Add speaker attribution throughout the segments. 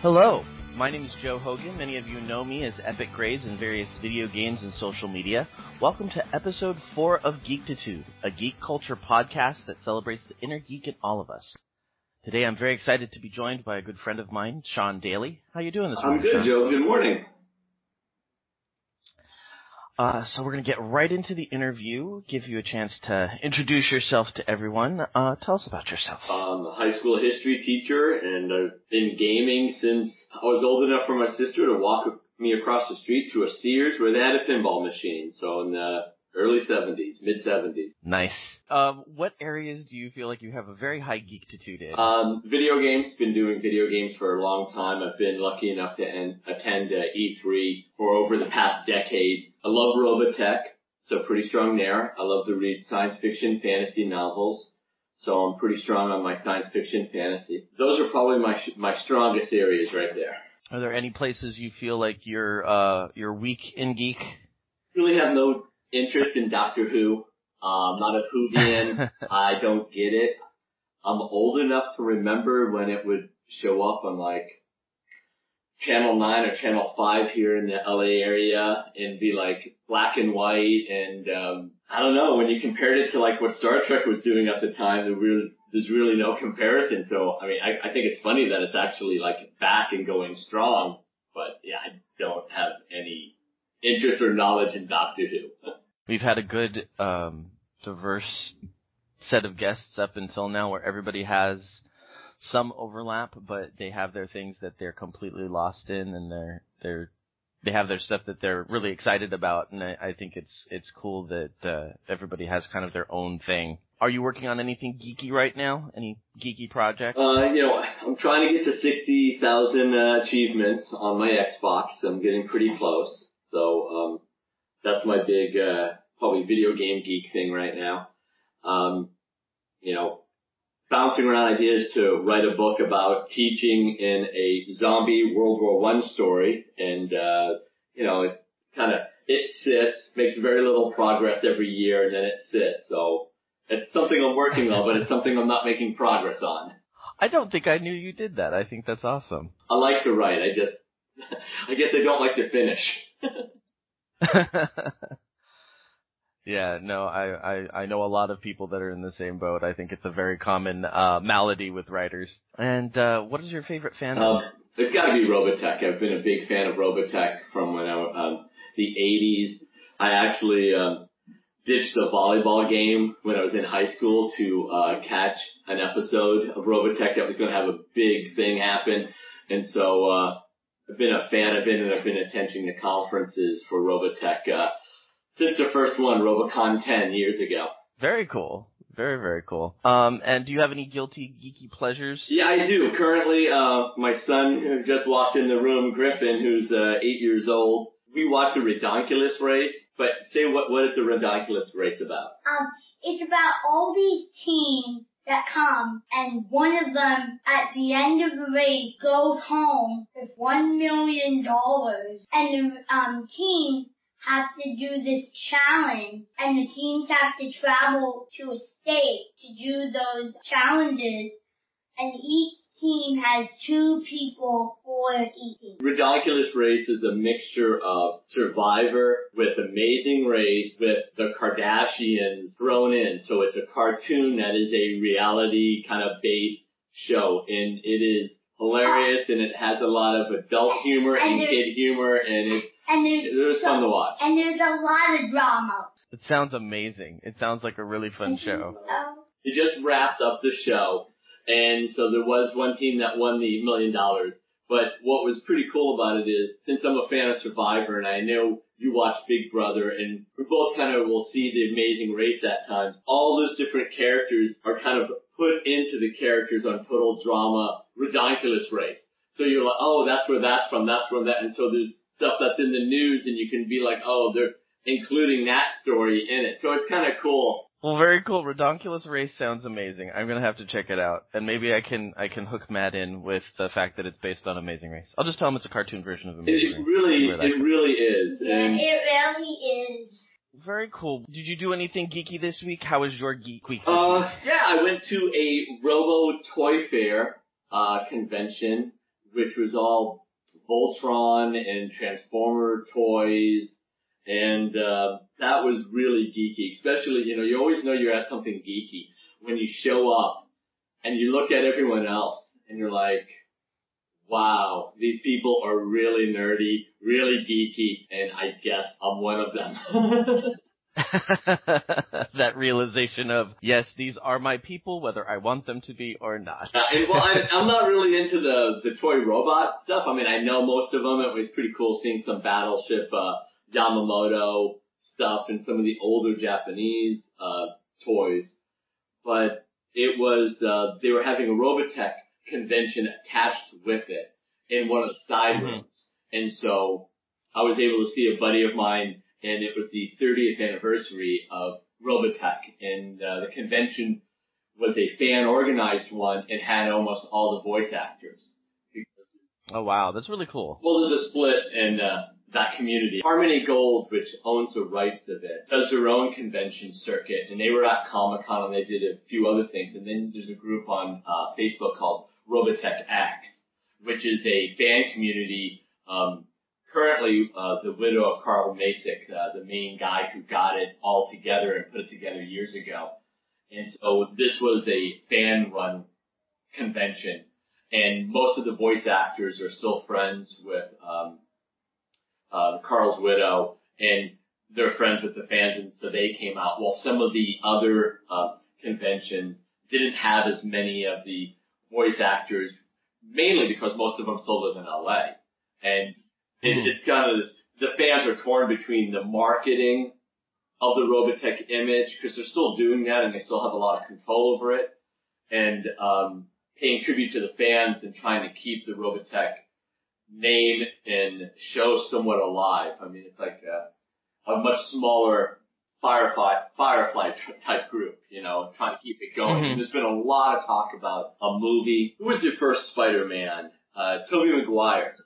Speaker 1: Hello, my name is Joe Hogan. Many of you know me as Epic Grays in various video games and social media. Welcome to episode 4 of Geektitude, a geek culture podcast that celebrates the inner geek in all of us. Today I'm very excited to be joined by a good friend of mine, Sean Daly. How you doing this morning?
Speaker 2: I'm good,
Speaker 1: Sean?
Speaker 2: Joe. Good morning.
Speaker 1: Uh, so we're going to get right into the interview, give you a chance to introduce yourself to everyone. Uh, tell us about yourself.
Speaker 2: I'm a high school history teacher, and I've been gaming since I was old enough for my sister to walk me across the street to a Sears where they had a pinball machine. So in the early 70s, mid 70s.
Speaker 1: Nice. Um, what areas do you feel like you have a very high geektitude in?
Speaker 2: Um, video games. Been doing video games for a long time. I've been lucky enough to en- attend uh, E3 for over the past decade. I love Robotech, so pretty strong there. I love to read science fiction, fantasy novels. So I'm pretty strong on my science fiction, fantasy. Those are probably my sh- my strongest areas right there.
Speaker 1: Are there any places you feel like you're uh, you're weak in geek?
Speaker 2: Really have no interest in Doctor Who. I'm not a Whovian. I don't get it. I'm old enough to remember when it would show up on like Channel 9 or Channel 5 here in the LA area and be like black and white and um I don't know, when you compared it to like what Star Trek was doing at the time, there really, there's really no comparison. So, I mean, I, I think it's funny that it's actually like back and going strong, but yeah, I don't have any interest or knowledge in Doctor Who.
Speaker 1: We've had a good um, diverse set of guests up until now, where everybody has some overlap, but they have their things that they're completely lost in, and they're they're they have their stuff that they're really excited about, and I, I think it's it's cool that uh, everybody has kind of their own thing. Are you working on anything geeky right now? Any geeky projects?
Speaker 2: Uh, you know, I'm trying to get to 60,000 uh, achievements on my Xbox. I'm getting pretty close. So, um, that's my big, uh, probably video game geek thing right now. Um, you know, bouncing around ideas to write a book about teaching in a zombie World War One story, and uh, you know, it kind of it sits, makes very little progress every year, and then it sits. So it's something I'm working on, but it's something I'm not making progress on.
Speaker 1: I don't think I knew you did that. I think that's awesome.
Speaker 2: I like to write. I just, I guess I don't like to finish.
Speaker 1: yeah, no, I, I I know a lot of people that are in the same boat. I think it's a very common uh malady with writers. And uh what is your favorite fan?
Speaker 2: Um, it's got to be Robotech. I've been a big fan of Robotech from when I um, the 80s. I actually um, ditched the volleyball game when I was in high school to uh, catch an episode of Robotech that was going to have a big thing happen, and so uh, I've been a fan of it, and I've been attending the conferences for Robotech uh, since the first one, Robocon 10 years ago.
Speaker 1: Very cool. Very, very cool. Um, and do you have any guilty geeky pleasures?
Speaker 2: Yeah, I do. Currently, uh, my son who just walked in the room, Griffin, who's uh, eight years old, we watched the Ridonculous race. But say what what is the Ridonculous race about?
Speaker 3: Um, it's about all these teams that come, and one of them at the end of the race goes home with one million dollars, and the um teams have to do this challenge, and the teams have to travel to a state to do those challenges, and each team has two people for each team.
Speaker 2: Ridonculous race is a mixture of Survivor with Amazing Race with the Kardashians thrown in. So it's a cartoon that is a reality kind of based show, and it is hilarious, and it has a lot of adult humor and
Speaker 3: And
Speaker 2: kid humor, and it's
Speaker 3: And there's
Speaker 2: it was
Speaker 3: so-
Speaker 2: fun to watch.
Speaker 3: And there's a lot of drama.
Speaker 1: It sounds amazing. It sounds like a really fun show.
Speaker 3: Oh.
Speaker 2: They just wrapped up the show, and so there was one team that won the million dollars. But what was pretty cool about it is, since I'm a fan of Survivor, and I know you watch Big Brother, and we both kind of will see the Amazing Race at times. All those different characters are kind of put into the characters on Total Drama, Ridiculous Race. So you're like, oh, that's where that's from, that's from that, and so there's stuff that's in the news, and you can be like, oh, they're including that story in it. So it's kind of cool.
Speaker 1: Well, very cool. Ridonculous Race sounds amazing. I'm gonna have to check it out, and maybe I can I can hook Matt in with the fact that it's based on Amazing Race. I'll just tell him it's a cartoon version of
Speaker 2: It,
Speaker 1: Amazing
Speaker 2: it
Speaker 1: Race.
Speaker 2: really,
Speaker 1: See where
Speaker 2: it
Speaker 1: goes.
Speaker 2: really is.
Speaker 3: Yeah, it really is.
Speaker 1: Very cool. Did you do anything geeky this week? How was your geek week this
Speaker 2: Uh,
Speaker 1: week?
Speaker 2: yeah, I went to a Robo Toy Fair uh, convention which was all Voltron and Transformer toys. And, uh, that was really geeky, especially, you know, you always know you're at something geeky when you show up and you look at everyone else and you're like, wow, these people are really nerdy, really geeky, and I guess I'm one of them.
Speaker 1: that realization of yes, these are my people, whether I want them to be or not.
Speaker 2: Yeah, and, well, I, I'm not really into the the toy robot stuff. I mean, I know most of them. It was pretty cool seeing some Battleship uh, Yamamoto stuff and some of the older Japanese uh, toys, but it was uh, they were having a Robotech convention attached with it in one of the side mm-hmm. rooms, and so I was able to see a buddy of mine and it was the 30th anniversary of Robotech, and uh, the convention was a fan organized one and had almost all the voice actors.
Speaker 1: Oh wow, that's really cool.
Speaker 2: Well, there's a split in uh, that community. Harmony Gold, which owns the rights of it, does their own convention circuit, and they were at Comic Con and they did a few other things. And then there's a group on uh, Facebook called Robotech X, which is a fan community um, currently uh, the widow of Carl Macek, uh, the main guy who got it all together and put it together years ago. And so this was a fan-run convention, and most of the voice actors are still friends with um, uh, Carl's widow, and they're friends with the fans, and so they came out. While some of the other uh, conventions didn't have as many of the voice actors, mainly because most of them still live in LA, and it, mm. It's kind of this, the fans are torn between the marketing of the Robotech image because they're still doing that and they still have a lot of control over it, and um, paying tribute to the fans and trying to keep the Robotech name and show somewhat alive. I mean, it's like a, a much smaller Firefly Firefly type group, you know, trying to keep it going. Mm-hmm. There's been a lot of talk about a movie. Who was your first Spider-Man? Uh, Tobey Maguire.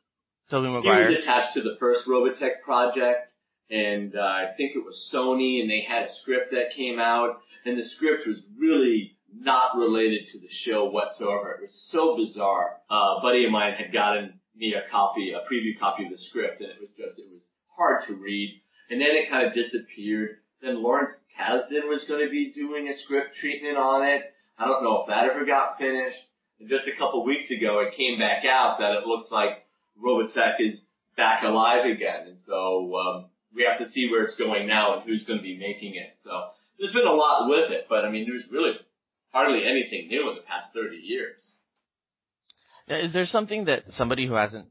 Speaker 1: Tobey Maguire.
Speaker 2: He was attached to the first Robotech project, and uh, I think it was Sony, and they had a script that came out, and the script was really not related to the show whatsoever. It was so bizarre. Uh, a buddy of mine had gotten me a copy, a preview copy of the script, and it was just, it was hard to read. And then it kind of disappeared. Then Lawrence Kasdan was going to be doing a script treatment on it. I don't know if that ever got finished. And just a couple weeks ago, it came back out that it looks like Robotech is back alive again. And so, um, we have to see where it's going now and who's going to be making it. So there's been a lot with it, but I mean, there's really hardly anything new in the past 30 years.
Speaker 1: Now, is there something that somebody who hasn't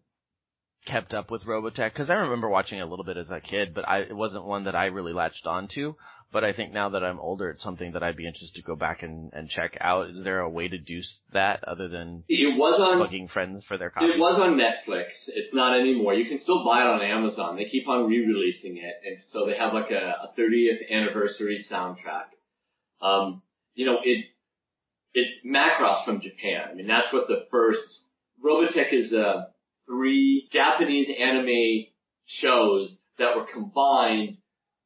Speaker 1: kept up with Robotech? Because I remember watching a little bit as a kid, but I, it wasn't one that I really latched onto. But I think now that I'm older, it's something that I'd be interested to go back and, and check out. Is there a way to do that other than
Speaker 2: it was on,
Speaker 1: bugging friends for their copies?
Speaker 2: It was on Netflix. It's not anymore. You can still buy it on Amazon. They keep on re-releasing it, and so they have like a, a 30th anniversary soundtrack. Um, you know, it it's Macross from Japan. I mean, that's what the first Robotech is. Uh, three Japanese anime shows that were combined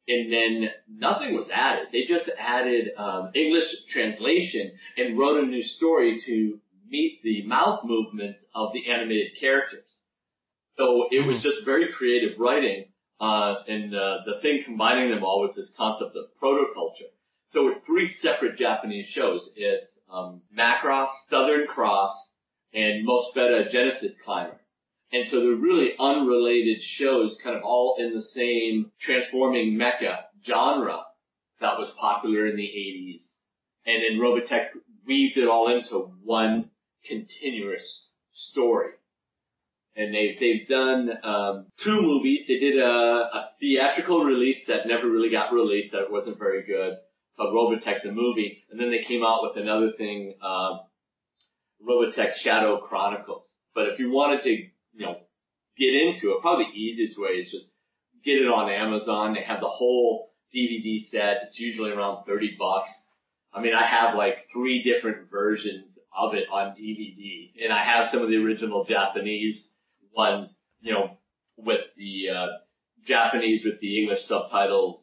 Speaker 2: and then nothing was added. They just added um, English translation and wrote a new story to meet the mouth movements of the animated characters. So it was hmm. just very creative writing, uh, and uh, the thing combining them all was this concept of protoculture. So it's three separate Japanese shows. It's um, Macross, Southern Cross, and Mospeada Genesis Climber. And so they're really unrelated shows, kind of all in the same transforming mecha genre that was popular in the 80s. And then Robotech weaved it all into one continuous story. And they've, they've done, um, two movies. They did a, a theatrical release that never really got released, that wasn't very good, called Robotech the movie. And then they came out with another thing, um, Robotech Shadow Chronicles. But if you wanted to you know, get into it, probably the easiest way is just get it on Amazon. They have the whole DVD set. It's usually around 30 bucks. I mean, I have like three different versions of it on DVD and I have some of the original Japanese ones, you know, with the, uh, Japanese with the English subtitles,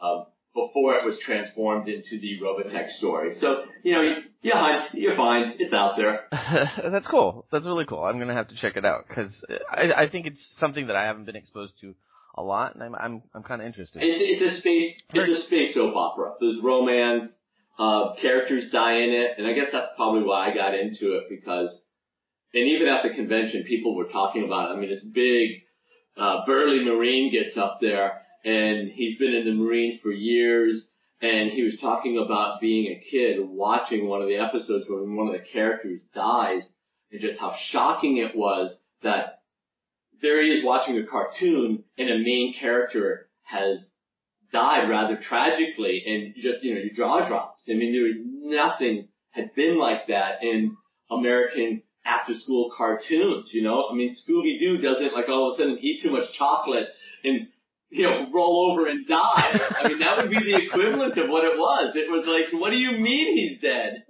Speaker 2: um, before it was transformed into the Robotech story. So, you know, you, you hunt, you find, it's out there.
Speaker 1: That's cool. That's really cool. I'm gonna have to check it out because I, I think it's something that I haven't been exposed to a lot, and I'm I'm, I'm kind of interested.
Speaker 2: It's, it's a space, it's a space soap opera. There's romance, uh, characters die in it, and I guess that's probably why I got into it because, and even at the convention, people were talking about it. I mean, this big, uh, burly Marine gets up there, and he's been in the Marines for years, and he was talking about being a kid watching one of the episodes when one of the characters dies, and just how shocking it was that there he is watching a cartoon, and a main character has died rather tragically, and just, you know, your jaw drops. I mean, there was nothing had been like that in American after school cartoons, you know? I mean, Scooby Doo doesn't like all of a sudden eat too much chocolate and, you know, roll over and die. I mean, that would be the equivalent of what it was. It was like, what do you mean he's dead?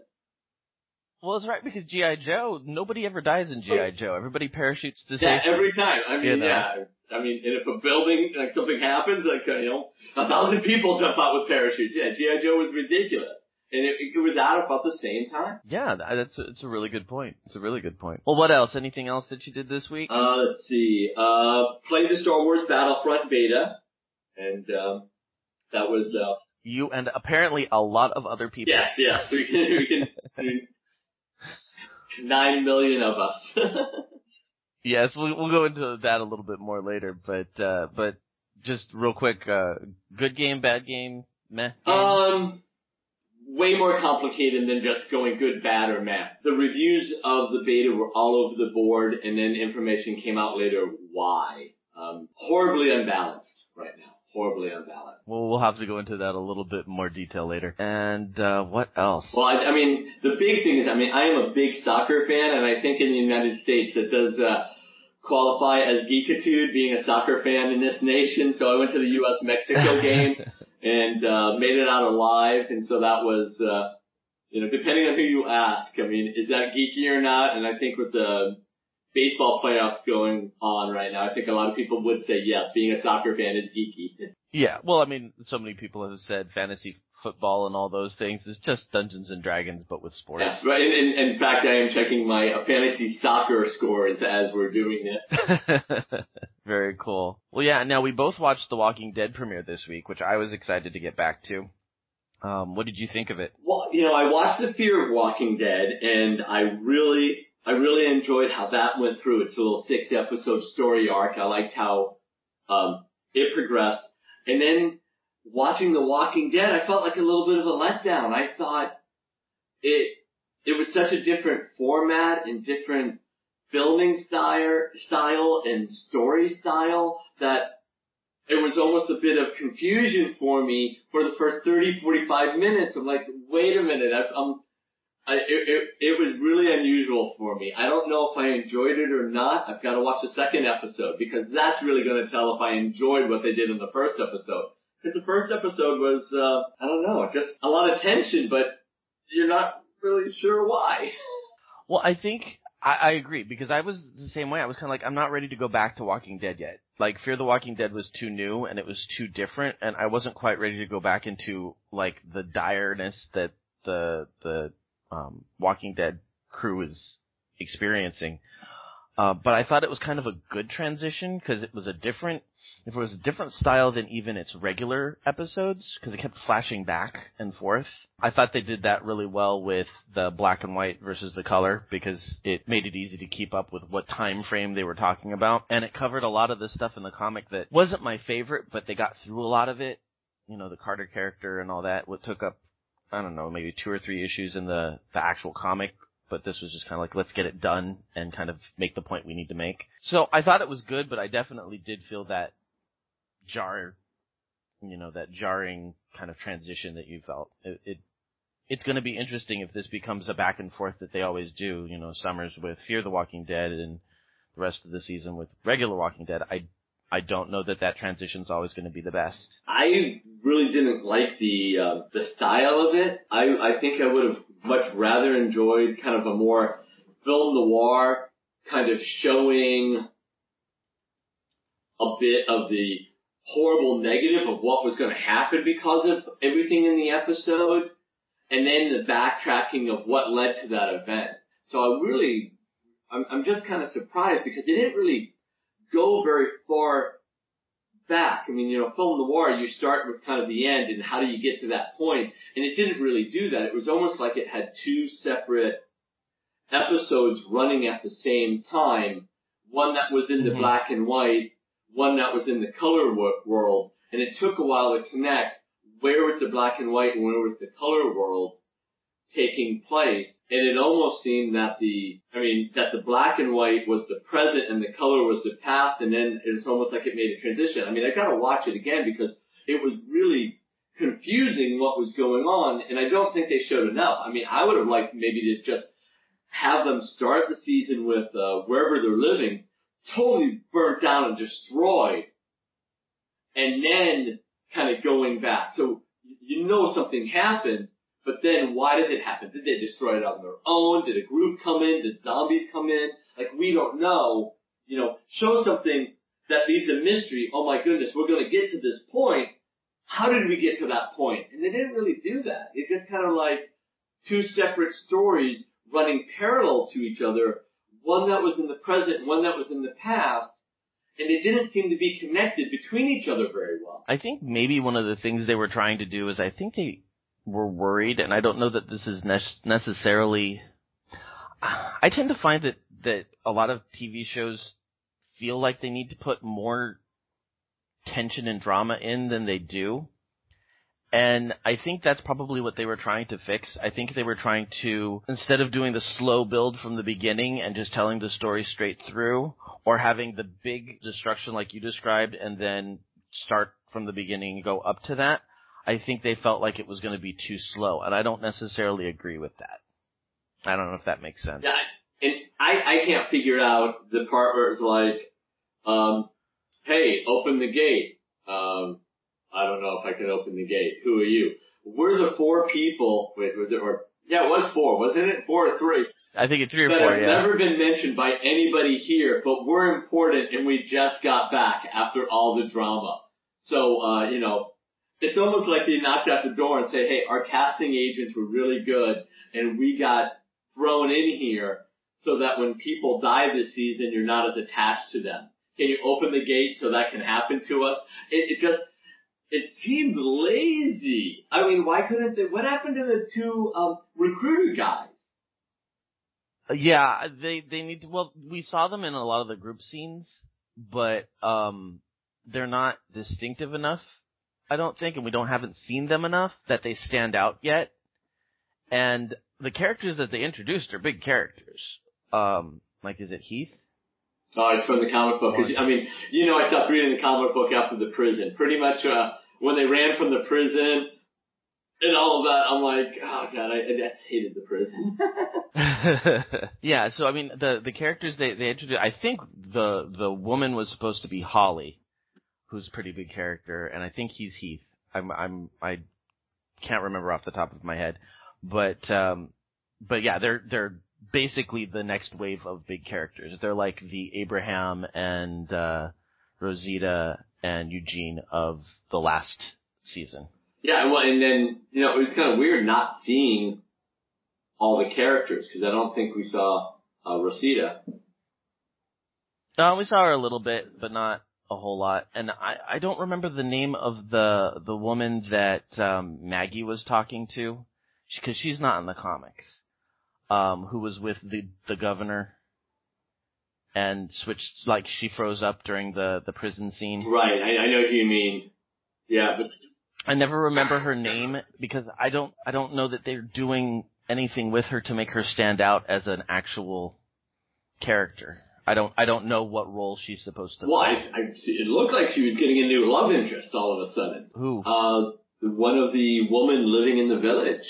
Speaker 1: Well, it's right because GI Joe, nobody ever dies in GI Joe. Everybody parachutes to
Speaker 2: Yeah,
Speaker 1: safety.
Speaker 2: every time. I mean,
Speaker 1: You know.
Speaker 2: yeah. I mean, and if a building, like something happens, like, uh, you know, a thousand people jump out with parachutes. Yeah, G.I. Joe was ridiculous. And it, it was out about the same time.
Speaker 1: Yeah, that- that's a, it's a really good point. It's a really good point. Well, what else? Anything else that you did this week?
Speaker 2: Uh, let's see. Uh, played the Star Wars Battlefront beta. And, um, that was, uh,
Speaker 1: You and apparently a lot of other people.
Speaker 2: yes, yes, we can, we can, I mean, nine million of us.
Speaker 1: Yes, we'll, we'll go into that a little bit more later, but uh, but just real quick, uh, good game, bad game, meh. Game?
Speaker 2: Um, way more complicated than just going good, bad, or meh. The reviews of the beta were all over the board, and then information came out later why. Um, horribly unbalanced right now. Horribly unbalanced.
Speaker 1: well, we'll have to go into that a little bit more detail later. And uh, what else?
Speaker 2: Well, I, I mean, the big thing is, I mean, I am a big soccer fan, and I think in the United States that does uh, qualify as geekitude, being a soccer fan in this nation. So I went to the U.S. Mexico game and uh, made it out alive, and so that was, uh, you know, depending on who you ask, I mean, is that geeky or not? And I think with the baseball playoffs going on right now, I think a lot of people would say yes, being a soccer fan is geeky.
Speaker 1: yeah, well, I mean, so many people have said fantasy football and all those things. It's just Dungeons and Dragons, but with sports.
Speaker 2: Yes, right. In, in, fact, I am checking my uh, fantasy soccer scores as we're doing this.
Speaker 1: Very cool. Well, yeah. Now we both watched The Walking Dead premiere this week, which I was excited to get back to. Um, what did you think of it?
Speaker 2: Well, you know, I watched The Fear of Walking Dead, and I really, I really enjoyed how that went through its little six episode story arc. I liked how um, it progressed, and then watching The Walking Dead, I felt like a little bit of a letdown. I thought it it was such a different format and different filming style, style and story style that it was almost a bit of confusion for me for the first 30, 45 minutes. I'm like, wait a minute, I, I'm, I, it, it, it was really unusual for me. I don't know if I enjoyed it or not. I've got to watch the second episode because that's really going to tell if I enjoyed what they did in the first episode. Because the first episode was, uh, I don't know, just a lot of tension, but you're not really sure why.
Speaker 1: Well, I think I, I agree because I was the same way. I was kind of like, I'm not ready to go back to Walking Dead yet. Like Fear the Walking Dead was too new and it was too different, and I wasn't quite ready to go back into like the direness that the the um, Walking Dead crew is experiencing. Uh, but I thought it was kind of a good transition because it was a different, if it was a different style than even its regular episodes because it kept flashing back and forth. I thought they did that really well with the black and white versus the color because it made it easy to keep up with what time frame they were talking about. And it covered a lot of the stuff in the comic that wasn't my favorite, but they got through a lot of it. You know, the Carter character and all that, what took up, I don't know, maybe two or three issues in the, the actual comic but this was just kind of like let's get it done and kind of make the point we need to make. So I thought it was good, but I definitely did feel that jar, you know, that jarring kind of transition that you felt. It, it it's going to be interesting if this becomes a back and forth that they always do. You know, summers with Fear the Walking Dead and the rest of the season with regular Walking Dead. I I don't know that that transition's always going to be the best.
Speaker 2: I really didn't like the uh, the style of it. I I think I would have much rather enjoyed kind of a more film noir kind of showing a bit of the horrible negative of what was going to happen because of everything in the episode, and then the backtracking of what led to that event. So I really, I'm, I'm just kind of surprised because they didn't really go very far back. I mean, you know, film noir, you start with kind of the end and how do you get to that point? and it didn't really do that. It was almost like it had two separate episodes running at the same time. One that was in the mm-hmm. black and white, one that was in the color world, and it took a while to connect where was the black and white and where was the color world taking place. And it almost seemed that the, I mean, that the black and white was the present and the color was the past, and then it's almost like it made a transition. I mean, I gotta watch it again because it was really confusing what was going on, and I don't think they showed enough. I mean, I would have liked maybe to just have them start the season with uh, wherever they're living totally burnt down and destroyed, and then kind of going back. So you know something happened, but then why did it happen? Did they destroy it on their own? Did a group come in? Did zombies come in? Like we don't know. You know, show something that leaves a mystery. Oh my goodness, we're going to get to this point. How did we get to that point? And they didn't really do that. It's just kind of like two separate stories running parallel to each other, one that was in the present, one that was in the past, and they didn't seem to be connected between each other very well.
Speaker 1: I think maybe one of the things they were trying to do is I think they were worried, and I don't know that this is ne- necessarily. I tend to find that that a lot of TV shows feel like they need to put more tension and drama in than they do. And I think that's probably what they were trying to fix. I think they were trying to, instead of doing the slow build from the beginning and just telling the story straight through, or having the big destruction like you described and then start from the beginning and go up to that, I think they felt like it was going to be too slow. And I don't necessarily agree with that. I don't know if that makes sense.
Speaker 2: Yeah, and I, I can't figure out the part where it's like, um, hey, open the gate. Um, I don't know if I can open the gate. Who are you? We're the four people. Wait, was it or yeah, it was four, wasn't it? Four or three.
Speaker 1: I think it's three or four.
Speaker 2: That
Speaker 1: yeah.
Speaker 2: never been mentioned by anybody here, but we're important, and we just got back after all the drama. So uh, you know, it's almost like they knocked at the door and say, "Hey, our casting agents were really good, and we got thrown in here so that when people die this season, you're not as attached to them." Can you open the gate so that can happen to us? It, it just it seems lazy. I mean, why couldn't they? What happened to the two um, recruiter guys?
Speaker 1: Uh, yeah, they they need to. Well, we saw them in a lot of the group scenes, but um, they're not distinctive enough. I don't think, and we don't haven't seen them enough that they stand out yet. And the characters that they introduced are big characters. Um, like, is it Heath?
Speaker 2: Oh, it's from the comic book. Cause, I mean, you know, I stopped reading the comic book after the prison. Pretty much, uh, when they ran from the prison and all of that, I'm like, oh god, I, I hated the prison.
Speaker 1: yeah, so I mean, the the characters they they introduced, I think the the woman was supposed to be Holly, who's a pretty big character, and I think he's Heath. I'm I'm I can't remember off the top of my head, but um, but yeah, they're they're basically the next wave of big characters. They're like the Abraham and uh, Rosita and Eugene of the last season.
Speaker 2: Yeah, well, and then you know it was kind of weird not seeing all the characters because I don't think we saw uh, Rosita.
Speaker 1: No, we saw her a little bit, but not a whole lot. And I I don't remember the name of the the woman that um, Maggie was talking to because she's not in the comics. Um, who was with the the governor and switched like she froze up during the the prison scene.
Speaker 2: Right, I, I know who you mean. Yeah, but
Speaker 1: I never remember her name because I don't I don't know that they're doing anything with her to make her stand out as an actual character. I don't I don't know what role she's supposed to.
Speaker 2: Well, I, I, it looked like she was getting a new love interest all of a sudden.
Speaker 1: Who?
Speaker 2: Uh, one of the woman living in the village.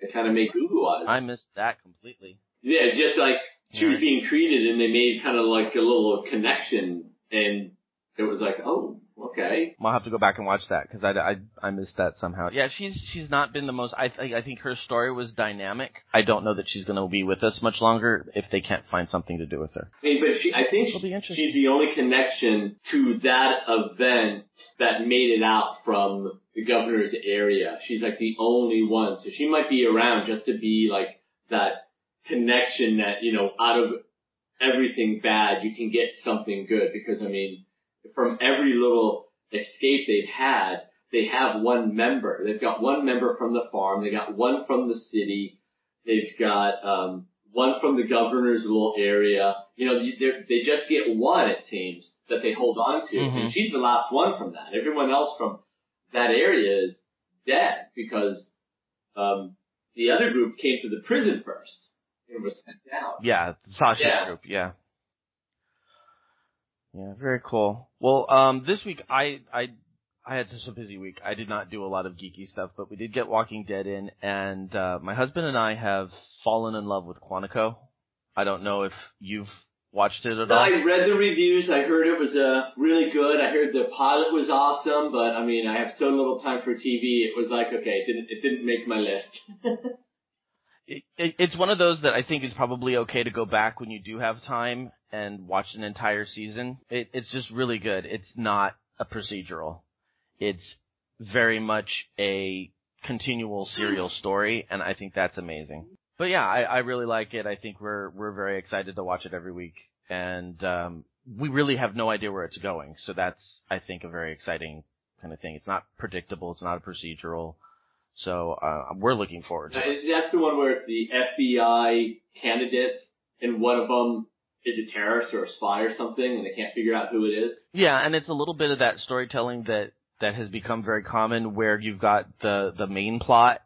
Speaker 2: It kind of made goo goo eyes.
Speaker 1: I missed that completely.
Speaker 2: Yeah, just like she was being treated and they made kind of like a little connection and it was like, oh, Okay.
Speaker 1: I'll have to go back and watch that because I, I I missed that somehow. Yeah, she's she's not been the most. I think I think her story was dynamic. I don't know that she's going to be with us much longer if they can't find something to do with her.
Speaker 2: I mean, but she, I think
Speaker 1: It'll be interesting.
Speaker 2: she's the only connection to that event that made it out from the governor's area. She's like the only one, so she might be around just to be like that connection that you know out of everything bad you can get something good because I mean from every little escape they've had, they have one member. They've got one member from the farm. They got one from the city. They've got um, one from the governor's little area. You know, they they just get one, it seems, that they hold on to.
Speaker 1: Mhm.
Speaker 2: And she's the last one from that. Everyone else from that area is dead because um, the other group came to the prison first and was sent down.
Speaker 1: Yeah, Sasha's
Speaker 2: Yeah.
Speaker 1: group. Yeah. Yeah, very cool. Well, um, this week I I I had such a busy week. I did not do a lot of geeky stuff, but we did get Walking Dead in, and uh, my husband and I have fallen in love with Quantico. I don't know if you've watched it at all.
Speaker 2: I read the reviews. I heard it was uh, really good. I heard the pilot was awesome, but I mean, I have so little time for TV. It was like, okay, it didn't it didn't make my list.
Speaker 1: it, it, it's one of those that I think is probably okay to go back when you do have time and watch an entire season. It, it's just really good. It's not a procedural. It's very much a continual serial story, and I think that's amazing. But yeah, I, I really like it. I think we're we're very excited to watch it every week, and um, we really have no idea where it's going. So that's I think a very exciting kind of thing. It's not predictable. It's not a procedural. So uh, we're looking forward to it.
Speaker 2: That's the one where the FBI candidates, and one of them a terrorist or a spy or something, and they can't figure out who it is.
Speaker 1: Yeah, and it's a little bit of that storytelling that that has become very common, where you've got the the main plot,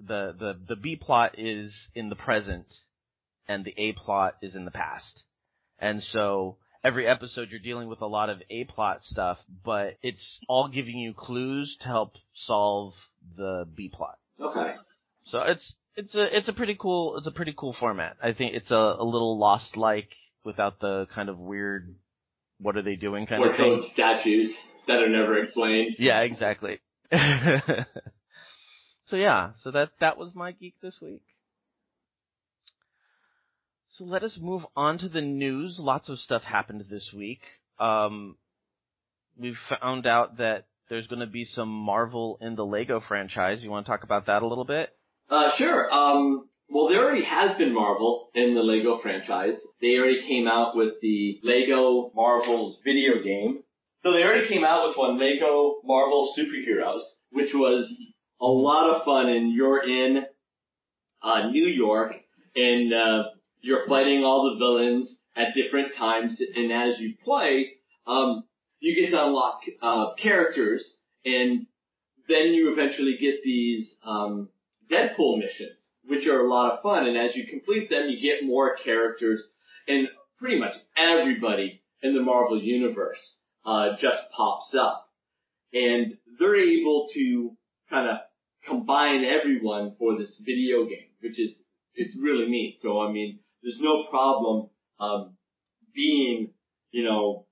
Speaker 1: the the the B plot is in the present, and the A plot is in the past, and so every episode you're dealing with a lot of A plot stuff, but it's all giving you clues to help solve the B plot.
Speaker 2: Okay.
Speaker 1: So it's it's a it's a pretty cool it's a pretty cool format. I think it's a, a little lost like without the kind of weird what are they doing kind
Speaker 2: Or
Speaker 1: of thing.
Speaker 2: statues that are never explained.
Speaker 1: Yeah, exactly. so yeah, so that that was my geek this week. So let us move on to the news. Lots of stuff happened this week. Um, we found out that there's going to be some Marvel in the Lego franchise. You want to talk about that a little bit?
Speaker 2: Uh, sure. Um, well, there already has been Marvel in the Lego franchise. They already came out with the Lego Marvel's video game. So they already came out with one, Lego Marvel Superheroes, which was a lot of fun. And you're in uh, New York, and uh, you're fighting all the villains at different times. And as you play, um, you get to unlock uh, characters, and then you eventually get these um, Deadpool missions, which are a lot of fun. And as you complete them, you get more characters, and pretty much everybody in the Marvel universe uh, just pops up, and they're able to kind of combine everyone for this video game, which is it's really neat. So I mean, there's no problem um, being, you know,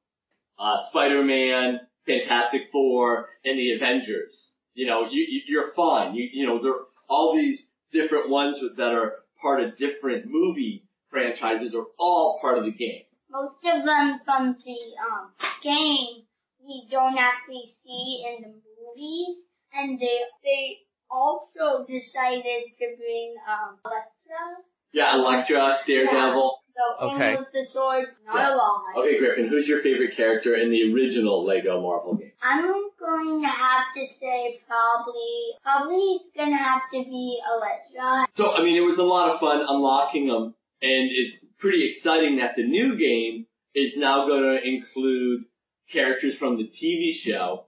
Speaker 2: uh, Spider-Man, Fantastic Four, and the Avengers. You know, you, you you're fine. You you know, there all these different ones that are part of different movie franchises are all part of the game.
Speaker 3: Most of them from the um, game we don't actually see in the movies, and they they also decided to bring um, Elektra.
Speaker 2: Yeah, Elektra, Daredevil.
Speaker 3: So
Speaker 1: Okay.
Speaker 3: in with the sword, not
Speaker 2: Yeah.
Speaker 3: alive.
Speaker 2: Okay, Griffin, who's your favorite character in the original Lego Marvel game?
Speaker 3: I'm going to have to say probably probably it's gonna have to be Elektra.
Speaker 2: So, I mean, it was a lot of fun unlocking them, and it's pretty exciting that the new game is now going to include characters from the TV show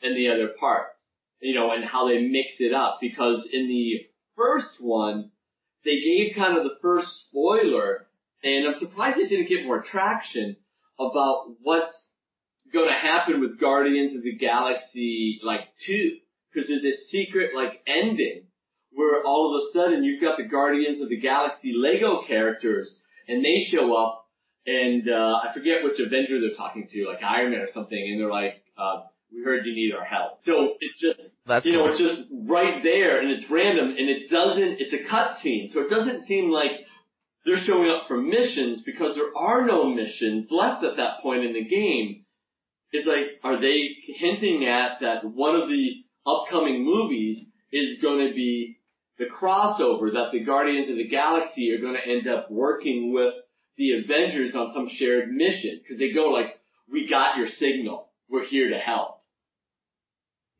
Speaker 2: and the other parts, you know, and how they mix it up. Because in the first one, they gave kind of the first spoiler, and I'm surprised it didn't get more traction about what's going to happen with Guardians of the Galaxy, like, 2. Because there's this secret, like, ending where all of a sudden you've got the Guardians of the Galaxy Lego characters, and they show up, and uh, I forget which Avenger they're talking to, like Iron Man or something, and they're like, uh, we heard you need our help. So it's just,
Speaker 1: That's
Speaker 2: you know,
Speaker 1: cool.
Speaker 2: it's just right there and it's random and it doesn't, it's a cutscene. So it doesn't seem like they're showing up for missions because there are no missions left at that point in the game. It's like, are they hinting at that one of the upcoming movies is going to be the crossover that the Guardians of the Galaxy are going to end up working with the Avengers on some shared mission because they go like, "We got your signal. We're here to help."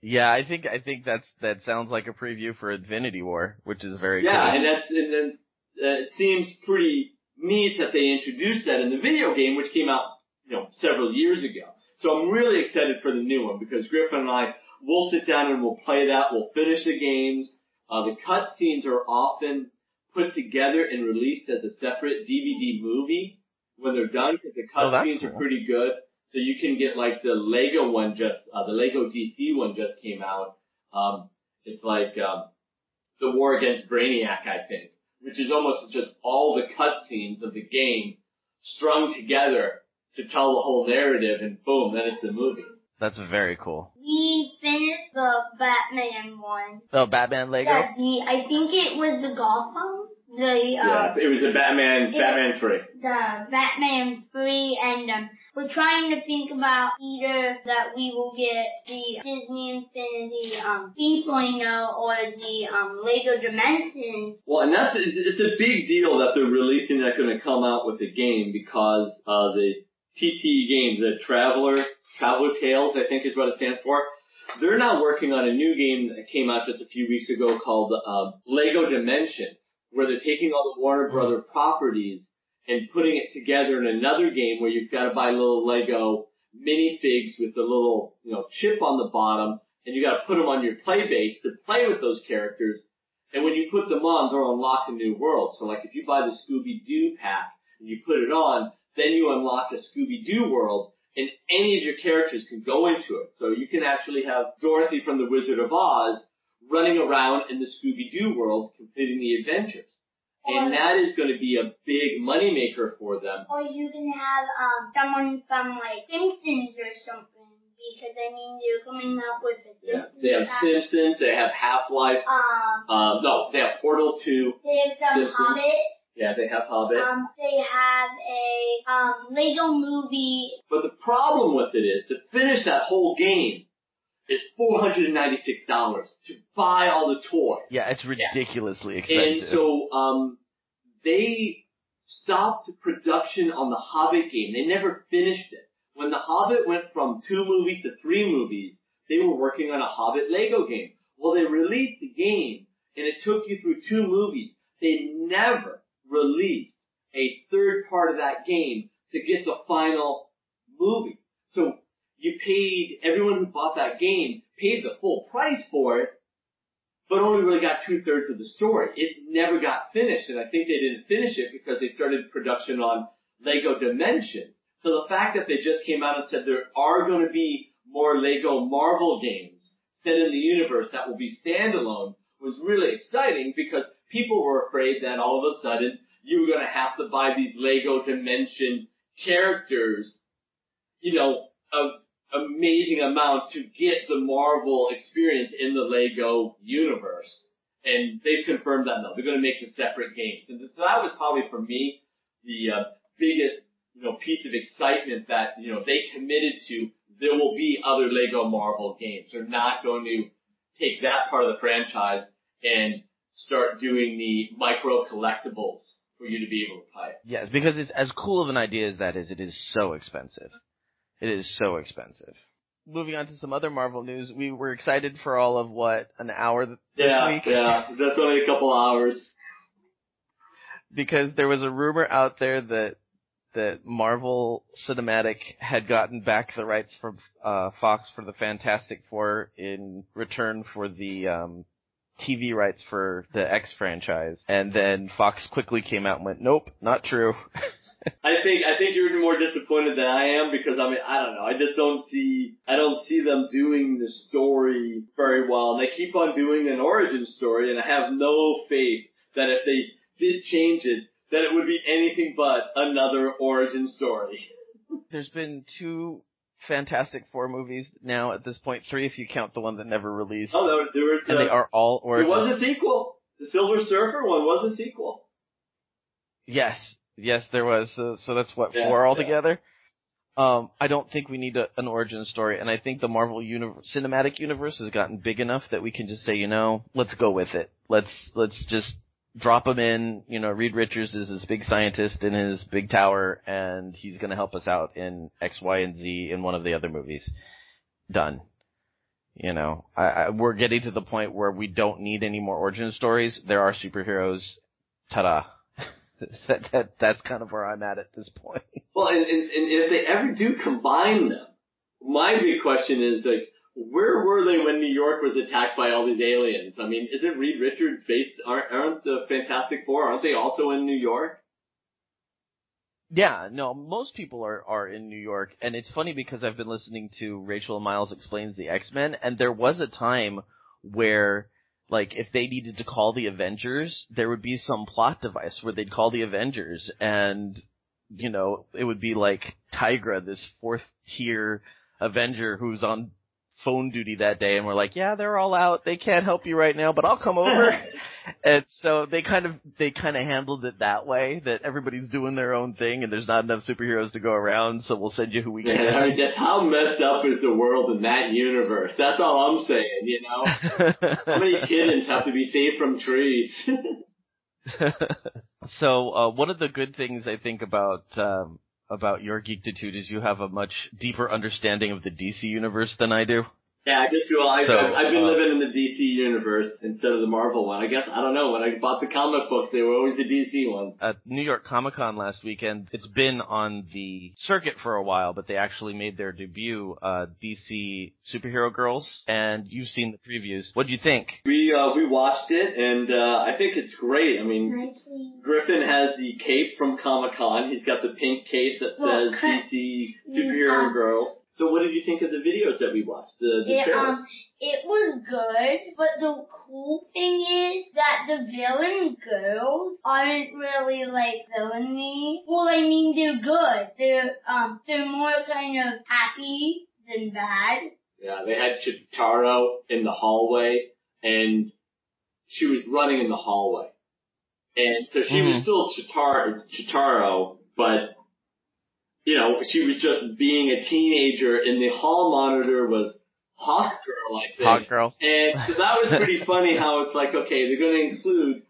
Speaker 1: Yeah, I think I think that's that sounds like a preview for Infinity War, which is very
Speaker 2: Yeah,
Speaker 1: cool.
Speaker 2: and that's and then it seems pretty neat that they introduced that in the video game, which came out you know several years ago. So I'm really excited for the new one because Griffin and I will sit down and we'll play that. We'll finish the games. Uh, the cutscenes are often put together and released as a separate DVD movie when they're done because the
Speaker 1: Oh,
Speaker 2: cutscenes
Speaker 1: cool.
Speaker 2: are pretty good. So you can get like the Lego one just, uh, the Lego DC one just came out. Um, it's like, um, the war against Brainiac, I think, which is almost just all the cutscenes of the game strung together to tell the whole narrative and boom, then it's a movie.
Speaker 1: That's very cool.
Speaker 3: We finished the Batman one.
Speaker 1: Oh, Batman Lego.
Speaker 3: Yeah, the, I think it was the Gotham. The,
Speaker 2: Yeah,
Speaker 3: uh,
Speaker 2: it was a Batman,
Speaker 3: Yeah.
Speaker 2: Batman 3.
Speaker 3: the Batman 3 and um, we're trying to think about either that we will get the Disney Infinity um 3.0 or the um Lego Dimensions.
Speaker 2: Well, and that's it's, it's a big deal that they're releasing that going to come out with the game because uh, the TT games, the Traveler Traveler Tales, I think is what it stands for. They're now working on a new game that came out just a few weeks ago called uh, Lego Dimensions, where they're taking all the Warner Brother properties and putting it together in another game where you've got to buy little Lego minifigs with the little you know chip on the bottom, and you got to put them on your play base to play with those characters. And when you put them on, they'll unlock a new world. So like if you buy the Scooby Doo pack and you put it on, then you unlock a Scooby Doo world and any of your characters can go into it. So you can actually have Dorothy from the Wizard of Oz running around in the Scooby Doo world completing the adventures. And that is going to be a big moneymaker for them.
Speaker 3: Or you can have um someone from like Simpsons or something because I mean they're coming out with a
Speaker 2: Yeah. They have. Simpsons, they have Half-Life,
Speaker 3: Um,
Speaker 2: um, no, they have Portal 2,
Speaker 3: they have some
Speaker 2: Simpsons.
Speaker 3: Hobbit.
Speaker 2: yeah, they have Hobbit.
Speaker 3: Um, they have a um Lego Movie.
Speaker 2: But the problem with it is, to finish that whole game, is $496 to buy all the toys.
Speaker 1: Yeah, it's ridiculously
Speaker 2: And
Speaker 1: expensive.
Speaker 2: And so, um, they stopped production on the Hobbit game. They never finished it. When the Hobbit went from two movies to three movies, they were working on a Hobbit Lego game. Well, they released the game, and it took you through two movies. They never released a third part of that game to get the final movie. So paid, everyone who bought that game paid the full price for it, but only really got two thirds of the story. It never got finished, and I think they didn't finish it because they started production on Lego Dimension. So the fact that they just came out and said there are going to be more Lego Marvel games set in the universe that will be standalone was really exciting because people were afraid that all of a sudden you were going to have to buy these Lego Dimension characters, you know, of amazing amounts to get the Marvel experience in the Lego universe. And they've confirmed that though. they're going to make the separate games. And so that was probably for me the uh, biggest, you know, piece of excitement that you know they committed to. There will be other Lego Marvel games. They're not going to take that part of the franchise and start doing the micro collectibles for you to be able to play. It.
Speaker 1: Yes, because it's as cool of an idea as that is, it is so expensive. It is so expensive. Moving on to some other Marvel news, we were excited for all of what an hour th- this
Speaker 2: Yeah,
Speaker 1: week
Speaker 2: yeah, that's only a couple hours.
Speaker 1: because there was a rumor out there that that Marvel Cinematic had gotten back the rights from uh, Fox for the Fantastic Four in return for the um, TV rights for the X franchise, and then Fox quickly came out and went, "Nope, not true."
Speaker 2: I think I think you're more disappointed than I am because I mean I don't know I just don't see I don't see them doing the story very well and they keep on doing an origin story and I have no faith that if they did change it that it would be anything but another origin story.
Speaker 1: There's been two Fantastic Four movies now at this. Three if you count the one that never released.
Speaker 2: Oh, there, there was.
Speaker 1: and
Speaker 2: uh,
Speaker 1: they are all
Speaker 2: There
Speaker 1: It
Speaker 2: was a sequel. The Silver Surfer one was a sequel.
Speaker 1: Yes, yes, there was. So, so that's what
Speaker 2: Yeah,
Speaker 1: four
Speaker 2: yeah.
Speaker 1: altogether. Um, I don't think we need a, an origin story, and I think the Marvel universe, cinematic universe has gotten big enough that we can just say, you know, let's go with it. Let's let's just drop him in. You know, Reed Richards is this big scientist in his big tower, and he's going to help us out in X, Y, and Z in one of the other movies. Done. You know, I, I, we're getting to the point where we don't need any more origin stories. There are superheroes. Ta-da. that, that that's kind of where I'm at at this point.
Speaker 2: Well, and, and, and if they ever do combine them, my big question is like, where were they when New York was attacked by all these aliens? I mean, isn't Reed Richards based? Aren't, aren't the Fantastic Four? Aren't they also in New York?
Speaker 1: Yeah, no, most people are are in New York, and it's funny because I've been listening to Rachel Miles explains the X Men, and there was a time where. Like if they needed to call the Avengers, there would be some plot device where they'd call the Avengers, and you know it would be like Tigra, this fourth tier Avenger who's on phone duty that day, and we're like, yeah, they're all out, they can't help you right now, but I'll come over. and so they kind of they kind of handled it that way that everybody's doing their own thing and there's not enough superheroes to go around so we'll send you who we
Speaker 2: Man, I mean,
Speaker 1: can
Speaker 2: just how messed up is the world in that universe? That's all I'm saying. You know, how many kittens have to be saved from trees?
Speaker 1: so uh one of the good things i think about um about your geekitude is you have a much deeper understanding of the dc universe than i do
Speaker 2: Yeah, I guess well, I've,
Speaker 1: So,
Speaker 2: I've been
Speaker 1: uh,
Speaker 2: living in the DC universe instead of the Marvel one. I guess I don't know. When I bought the comic books, they were always the DC ones.
Speaker 1: at New York Comic Con last weekend. It's been on the circuit for a while, but they actually made their debut, uh, DC Superhero Girls, and you've seen the previews. What do you think?
Speaker 2: We uh, we watched it, and uh, I think it's great. I mean, Griffin has the cape from Comic Con. He's got the pink cape that
Speaker 3: Well,
Speaker 2: says
Speaker 3: Chris-
Speaker 2: DC Superhero Girls. So, what did you think of the videos that we watched? The, the
Speaker 3: It,
Speaker 2: trailers?
Speaker 3: um, it was good, but the cool thing is that the villain girls aren't really like villainy. Well, I mean, they're good. They're, um, they're more kind of happy than bad.
Speaker 2: Yeah, they had Chitaro in the hallway, and she was running in the hallway. And so she was
Speaker 1: Mhm.
Speaker 2: still Chitaro, Chitaro, but, you know, she was just being a teenager, and the hall monitor was Hawk Girl, I think.
Speaker 1: Hot girl.
Speaker 2: And so that was pretty funny how it's like, okay, they're going to include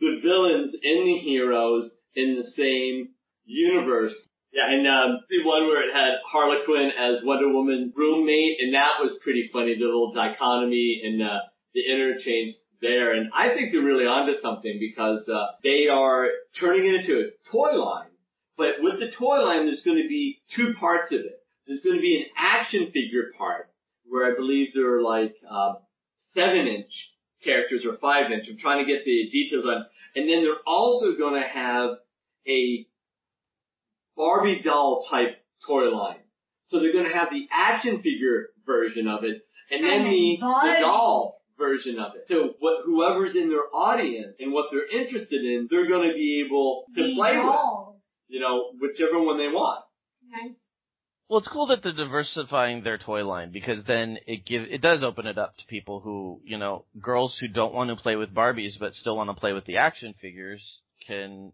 Speaker 2: the villains and the heroes in the same universe. Yeah, and um, the one where it had Harley Quinn as Wonder Woman roommate, and that was pretty funny, the little dichotomy and uh, the interchange there. And I think they're really onto something because uh, they are turning it into a toy line. But with the toy line, there's going to be two parts of it. There's going to be an action figure part where I believe there are like uh, seven inch characters or five inch. I'm trying to get the details on. And then they're also going to have a Barbie doll type toy line. So they're going to have the action figure version of it, and then the,
Speaker 3: the
Speaker 2: doll version of it. So what whoever's in their audience and what they're interested in, they're going to be able to
Speaker 3: The
Speaker 2: play with.
Speaker 3: Dolls.
Speaker 2: You know, whichever one they want.
Speaker 3: Nice.
Speaker 1: Well, it's cool that they're diversifying their toy line because then it give it does open it up to people who, you know, girls who don't want to play with Barbies but still want to play with the action figures can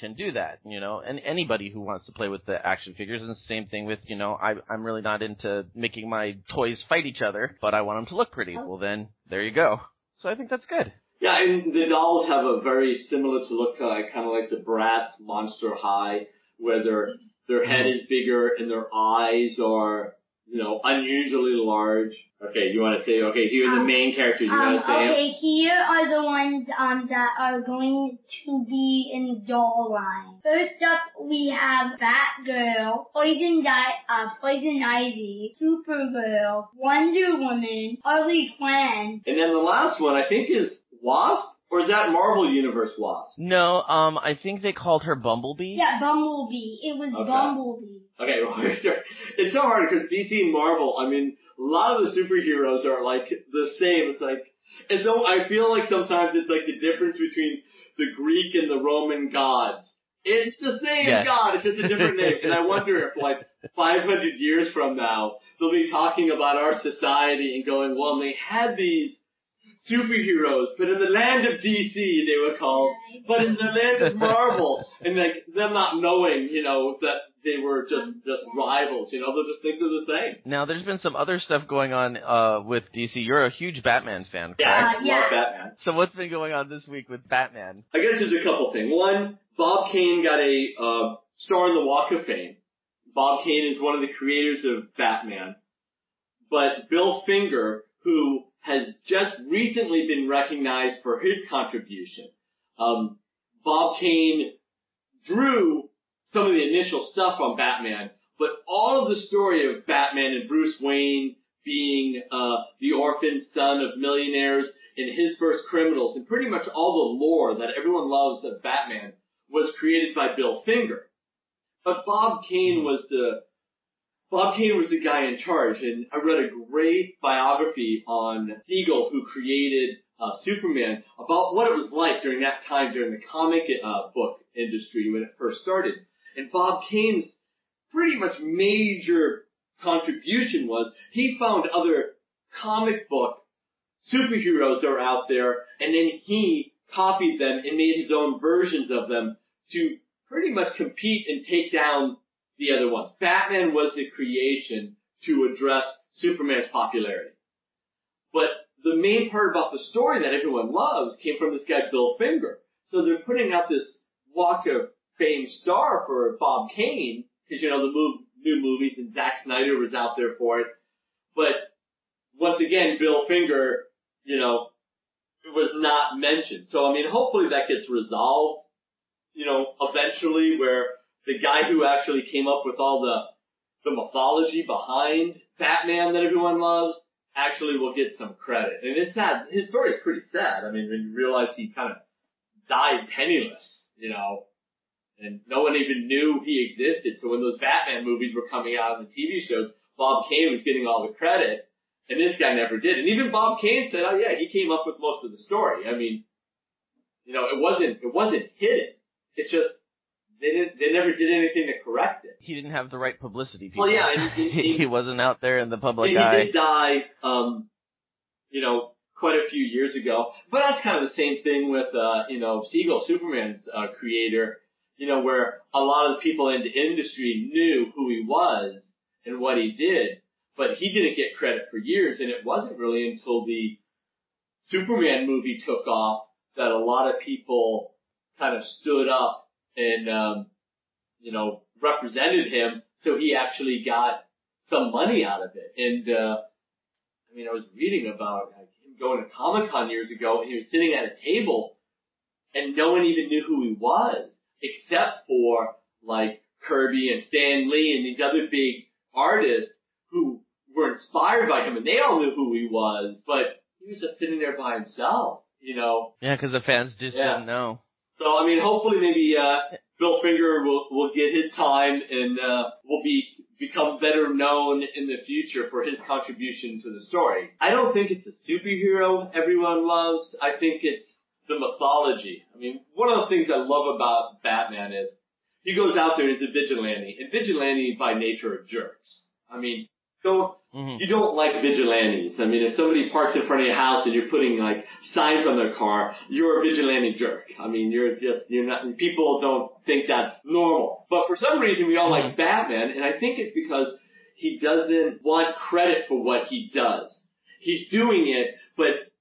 Speaker 1: can do that, you know, and anybody who wants to play with the action figures. And the same thing with, you know, I, I'm really not into making my toys fight each other, but I want them to look pretty. Oh. Well, then there you go. So I think that's good.
Speaker 2: Yeah, and the dolls have a very similar to look uh, kind of like the Bratz Monster High, where their their head is bigger and their eyes are you know unusually large. Okay, you want to say okay? Here are the
Speaker 3: Um,
Speaker 2: main characters. You
Speaker 3: Um,
Speaker 2: want to say
Speaker 3: okay, here are the ones um that are going to be in the doll line. First up, we have Batgirl, Poison Di- uh, Poison Ivy, Supergirl, Wonder Woman, Harley Quinn.
Speaker 2: And then the last one I think is Wasp, or is that Marvel Universe Wasp?
Speaker 1: No, um, I think they called her Bumblebee.
Speaker 3: Yeah, Bumblebee. It was
Speaker 2: Okay.
Speaker 3: Bumblebee.
Speaker 2: Okay, well, it's so hard because DC and Marvel. I mean, a lot of the superheroes are like the same. It's like, and so I feel like sometimes it's like the difference between the Greek and the Roman gods. It's the same
Speaker 1: Yes.
Speaker 2: God, it's just a different name. And I wonder if like 500 years from now, they'll be talking about our society and going, well, they had these superheroes, but in the land of DC they were called, but in the land of Marvel, and like them not knowing, you know, that they were just just rivals, you know, they'll just think they're the same.
Speaker 1: Now, there's been some other stuff going on uh, with DC. You're a huge Batman fan, correct?
Speaker 2: Yeah,
Speaker 3: Uh,
Speaker 2: love. Batman.
Speaker 1: So what's been going on this week with Batman?
Speaker 2: I guess there's a couple things. One, Bob Kane got a uh, star on the Walk of Fame. Bob Kane is one of the creators of Batman. But Bill Finger, who has just recently been recognized for his contribution. Um, Bob Kane drew some of the initial stuff on Batman, but all of the story of Batman and Bruce Wayne being uh, the orphan son of millionaires and his first criminals and pretty much all the lore that everyone loves of Batman was created by Bill Finger. But Bob Kane was the Bob Kane was the guy in charge, and I read a great biography on Siegel, who created uh, Superman, about what it was like during that time during the comic uh, book industry when it first started. And Bob Kane's pretty much major contribution was he found other comic book superheroes that were out there, and then he copied them and made his own versions of them to pretty much compete and take down the other ones. Batman was the creation to address Superman's popularity. But the main part about the story that everyone loves came from this guy Bill Finger. So they're putting out this Walk of Fame star for Bob Kane, because you know the move, new movies and Zack Snyder was out there for it. But once again, Bill Finger, you know, was not mentioned. So I mean, hopefully that gets resolved, you know, eventually where the guy who actually came up with all the the mythology behind Batman that everyone loves actually will get some credit. And it's sad. His story is pretty sad. I mean, when you realize he kind of died penniless, you know, and no one even knew he existed. So when those Batman movies were coming out and the TV shows, Bob Kane was getting all the credit, and this guy never did. And even Bob Kane said, "Oh yeah, he came up with most of the story." I mean, you know, it wasn't it wasn't hidden. It's just they didn't they never did anything to correct it.
Speaker 1: He didn't have the right publicity. People.
Speaker 2: Well, yeah, he- he-
Speaker 1: he wasn't out there in the public
Speaker 2: and
Speaker 1: eye.
Speaker 2: he did die, um, you know, quite a few years ago. But that's kind of the same thing with, uh, you know, Siegel, Superman's uh, creator. You know, where a lot of the people in the industry knew who he was and what he did, but he didn't get credit for years. And it wasn't really until the Superman movie took off that a lot of people kind of stood up and, um, you know, represented him. So he actually got some money out of it. And, uh, I mean, I was reading about like, him going to Comic Con years ago and he was sitting at a table and no one even knew who he was except for like Kirby and Stan Lee and these other big artists who were inspired by him and they all knew who he was, but he was just sitting there by himself, you know.
Speaker 1: Yeah, because the fans just
Speaker 2: Yeah.
Speaker 1: didn't know.
Speaker 2: So I mean, hopefully maybe uh, Bill Finger will will get his time and uh, will be become better known in the future for his contribution to the story. I don't think it's a superhero everyone loves. I think it's the mythology. I mean, one of the things I love about Batman is he goes out there and he's a vigilante, and vigilante by nature are jerks. I mean, don't
Speaker 1: hmm
Speaker 2: you don't like vigilantes. I mean, if somebody parks in front of your house and you're putting like signs on their car, you're a vigilante jerk. I mean, you're just, you're not, people don't think that's normal. But for some reason we all like Batman, and I think it's because he doesn't want credit for what he does. He's doing it, but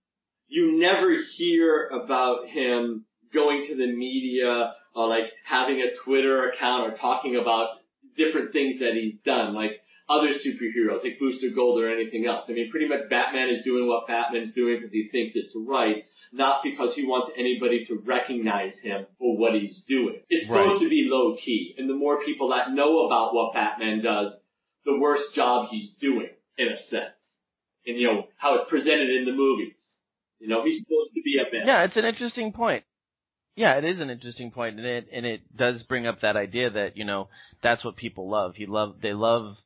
Speaker 2: you never hear about him going to the media or like having a Twitter account or talking about different things that he's done. Like, other superheroes like Booster Gold or anything else. I mean, pretty much Batman is doing what Batman's doing because he thinks it's right, not because he wants anybody to recognize him for what he's doing. It's
Speaker 1: Right.
Speaker 2: supposed to be low key, and the more people that know about what Batman does, the worse job he's doing, in a sense. And you know, how it's presented in the movies. You know, he's supposed to be a bit.
Speaker 1: Yeah, it's an interesting point. Yeah, it is an interesting point, and it and it does bring up that idea that you know that's what people love. He love they love,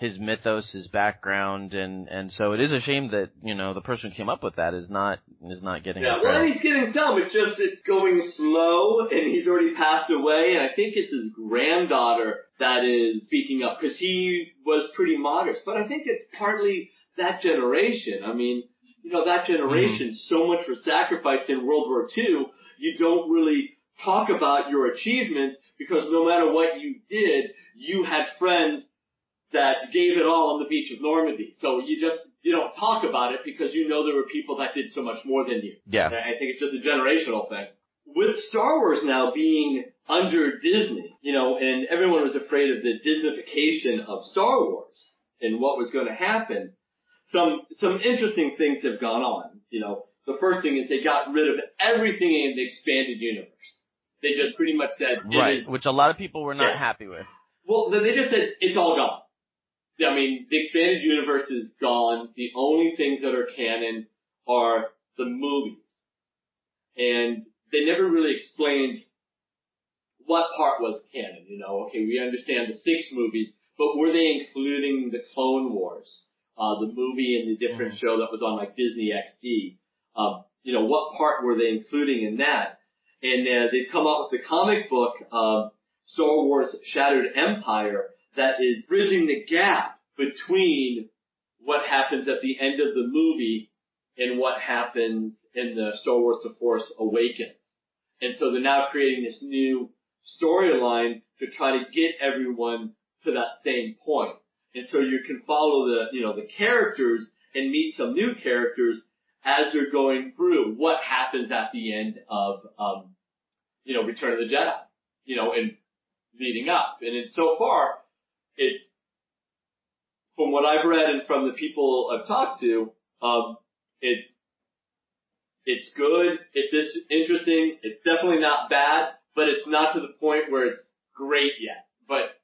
Speaker 1: his mythos, his background, and and so it is a shame that you know the person who came up with that is not is not getting.
Speaker 2: Yeah, well, he's getting some. It's just it's going slow, and he's already passed away. And I think it's his granddaughter that is speaking up because he was pretty modest. But I think it's partly that generation. I mean, you know, that generation, mm-hmm. so much was sacrificed in World War II. You don't really talk about your achievements because no matter what you did, you had friends that gave it all on the beach of Normandy. So you just, you don't talk about it because you know there were people that did so much more than you.
Speaker 1: yeah,
Speaker 2: I think it's just a generational thing. With Star Wars now being under Disney, you know, and everyone was afraid of the Disneyfication of Star Wars and what was going to happen, some, some interesting things have gone on. You know, the first thing is they got rid of everything in the expanded universe. They just pretty much said, it
Speaker 1: right.
Speaker 2: is-
Speaker 1: Which a lot of people were not
Speaker 2: Yeah.
Speaker 1: happy with.
Speaker 2: well, then they just said it's all gone. I mean, the expanded universe is gone. The only things that are canon are the movies. And they never really explained what part was canon, you know. Okay, we understand the six movies, but were they including the Clone Wars, uh, the movie and the different show that was on like Disney XD? Um, you know, what part were they including in that? And uh, they've come up with the comic book, um, Star Wars Shattered Empire that is bridging the gap between what happens at the end of the movie and what happens in the Star Wars The Force Awakens. And so they're now creating this new storyline to try to get everyone to that same point. And so you can follow the, you know, the characters and meet some new characters as they're going through what happens at the end of, um, you know, Return of the Jedi, you know, and leading up. And so far, it's, from what I've read and from the people I've talked to, um, it's, it's good, it's interesting, it's definitely not bad, but it's not to the point where it's great yet. But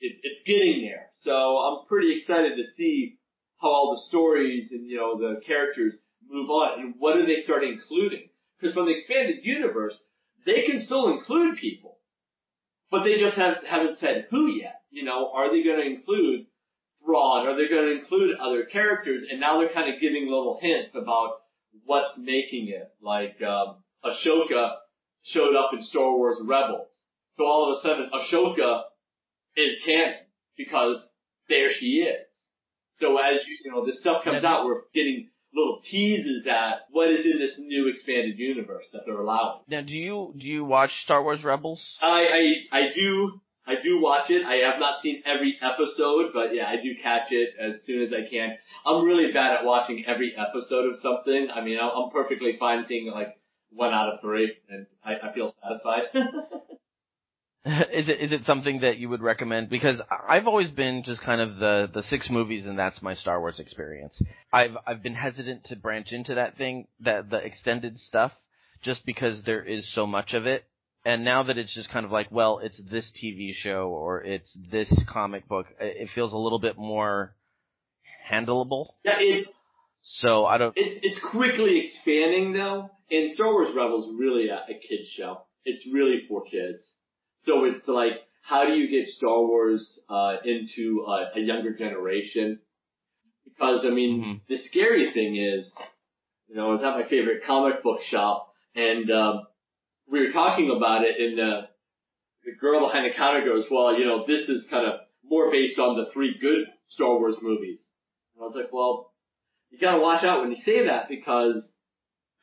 Speaker 2: it, it's getting there. So I'm pretty excited to see how all the stories and, you know, the characters move on and what do they start including. Because from the expanded universe, they can still include people, but they just have, haven't said who yet. You know, are they going to include Thrawn? Are they going to include other characters? And now they're kind of giving little hints about what's making it. Like, um, Ahsoka showed up in Star Wars Rebels. So all of a sudden, Ahsoka is canon because there she is. So as you, you know, this stuff comes out, we're getting little teases at what is in this new expanded universe that they're allowing.
Speaker 1: Now, do you do you watch Star Wars Rebels?
Speaker 2: I, I, I do, I do watch it. I have not seen every episode, but yeah, I do catch it as soon as I can. I'm really bad at watching every episode of something. I mean, I'm perfectly fine seeing like one out of three, and I, I feel satisfied.
Speaker 1: is it is it something that you would recommend? Because I've always been just kind of the the six movies, and that's my Star Wars experience. I've I've been hesitant to branch into that thing, that the extended stuff, just because there is so much of it. And now that it's just kind of like, well, it's this TV show or it's this comic book, it feels a little bit more handleable.
Speaker 2: yeah, it's
Speaker 1: So I don't.
Speaker 2: It's it's quickly expanding though, and Star Wars Rebels really a, a kids show. It's really for kids. So it's like, how do you get Star Wars uh, into a, a younger generation? Because I mean,
Speaker 1: Mhm.
Speaker 2: the scary thing is, you know, I was at my favorite comic book shop, and um, we were talking about it, and uh, the girl behind the counter goes, "Well, you know, this is kind of more based on the three good Star Wars movies." And I was like, "Well, you gotta watch out when you say that because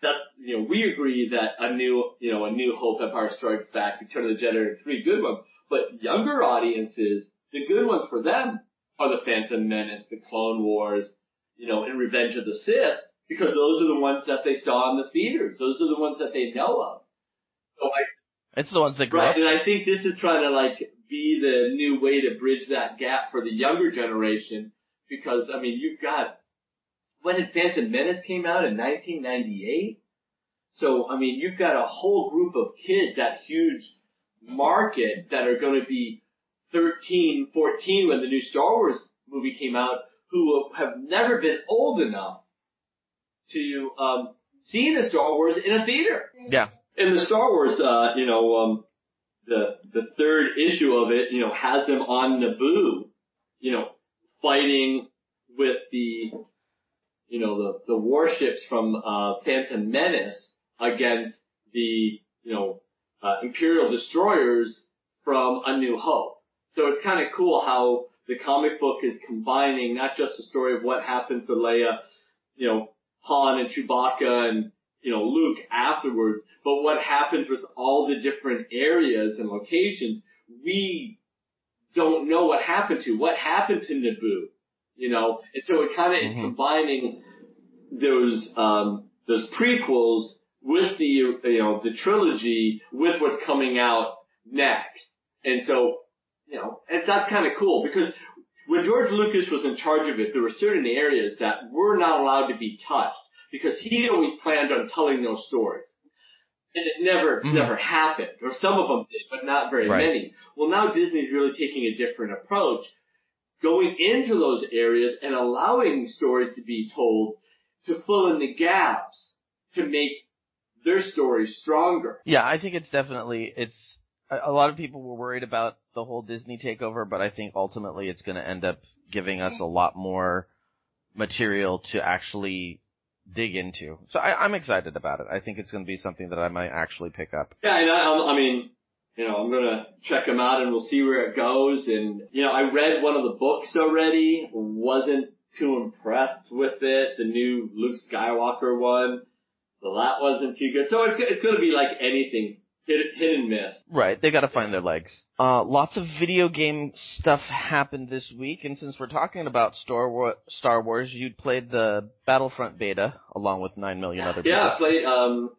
Speaker 2: that's, you know, we agree that a new, you know, a new Hope, Empire Strikes Back, Return of the Jedi are three good ones, but younger audiences, the good ones for them are the Phantom Menace, the Clone Wars, you know, and Revenge of the Sith, because those are the ones that they saw in the theaters. Those are the ones that they know of. So I
Speaker 1: It's the ones that grew
Speaker 2: Right,
Speaker 1: up.
Speaker 2: and I think this is trying to like be the new way to bridge that gap for the younger generation because I mean you've got when did Phantom Menace came out in 1998? So I mean you've got a whole group of kids, that huge market that are going to be 13, 14 when the new Star Wars movie came out, who have never been old enough to um, see the Star Wars in a theater
Speaker 1: Yeah.
Speaker 2: In the Star Wars, uh, you know, um, the the third issue of it, you know, has them on Naboo, you know, fighting with the, you know, the, the warships from, uh, Phantom Menace against the, you know, uh, Imperial destroyers from A New Hope. So it's kind of cool how the comic book is combining not just the story of what happened to Leia, you know, Han and Chewbacca and, you know, Luke afterwards, but what happens with all the different areas and locations, we don't know what happened to. What happened to Naboo? You know, and so it kind of mm-hmm. is combining those, um, those prequels with the, you know, the trilogy with what's coming out next. And so, you know, and that's kind of cool because when George Lucas was in charge of it, there were certain areas that were not allowed to be touched because he always planned on telling those stories. And it never, mm-hmm. never happened. Or some of them did, but not very right. many. Well, now Disney's really taking a different approach, going into those areas and allowing stories to be told to fill in the gaps to make their stories stronger.
Speaker 1: Yeah, I think it's definitely, it's, a lot of people were worried about the whole Disney takeover, but I think ultimately it's going to end up giving us a lot more material to actually dig into. So I, I'm excited about it. I think it's going to be something that I might actually pick up.
Speaker 2: Yeah, and I, I mean, you know, I'm gonna check them out and we'll see where it goes. And you know, I read one of the books already. wasn't too impressed with it. The new Luke Skywalker one, so that wasn't too good. So it's it's gonna be like anything hit, hit and miss.
Speaker 1: Right, they got to find their legs. Uh, lots of video game stuff happened this week, and since we're talking about Star Wars, Star Wars, you played the Battlefront beta along with nine million other
Speaker 2: people. Yeah, I played um,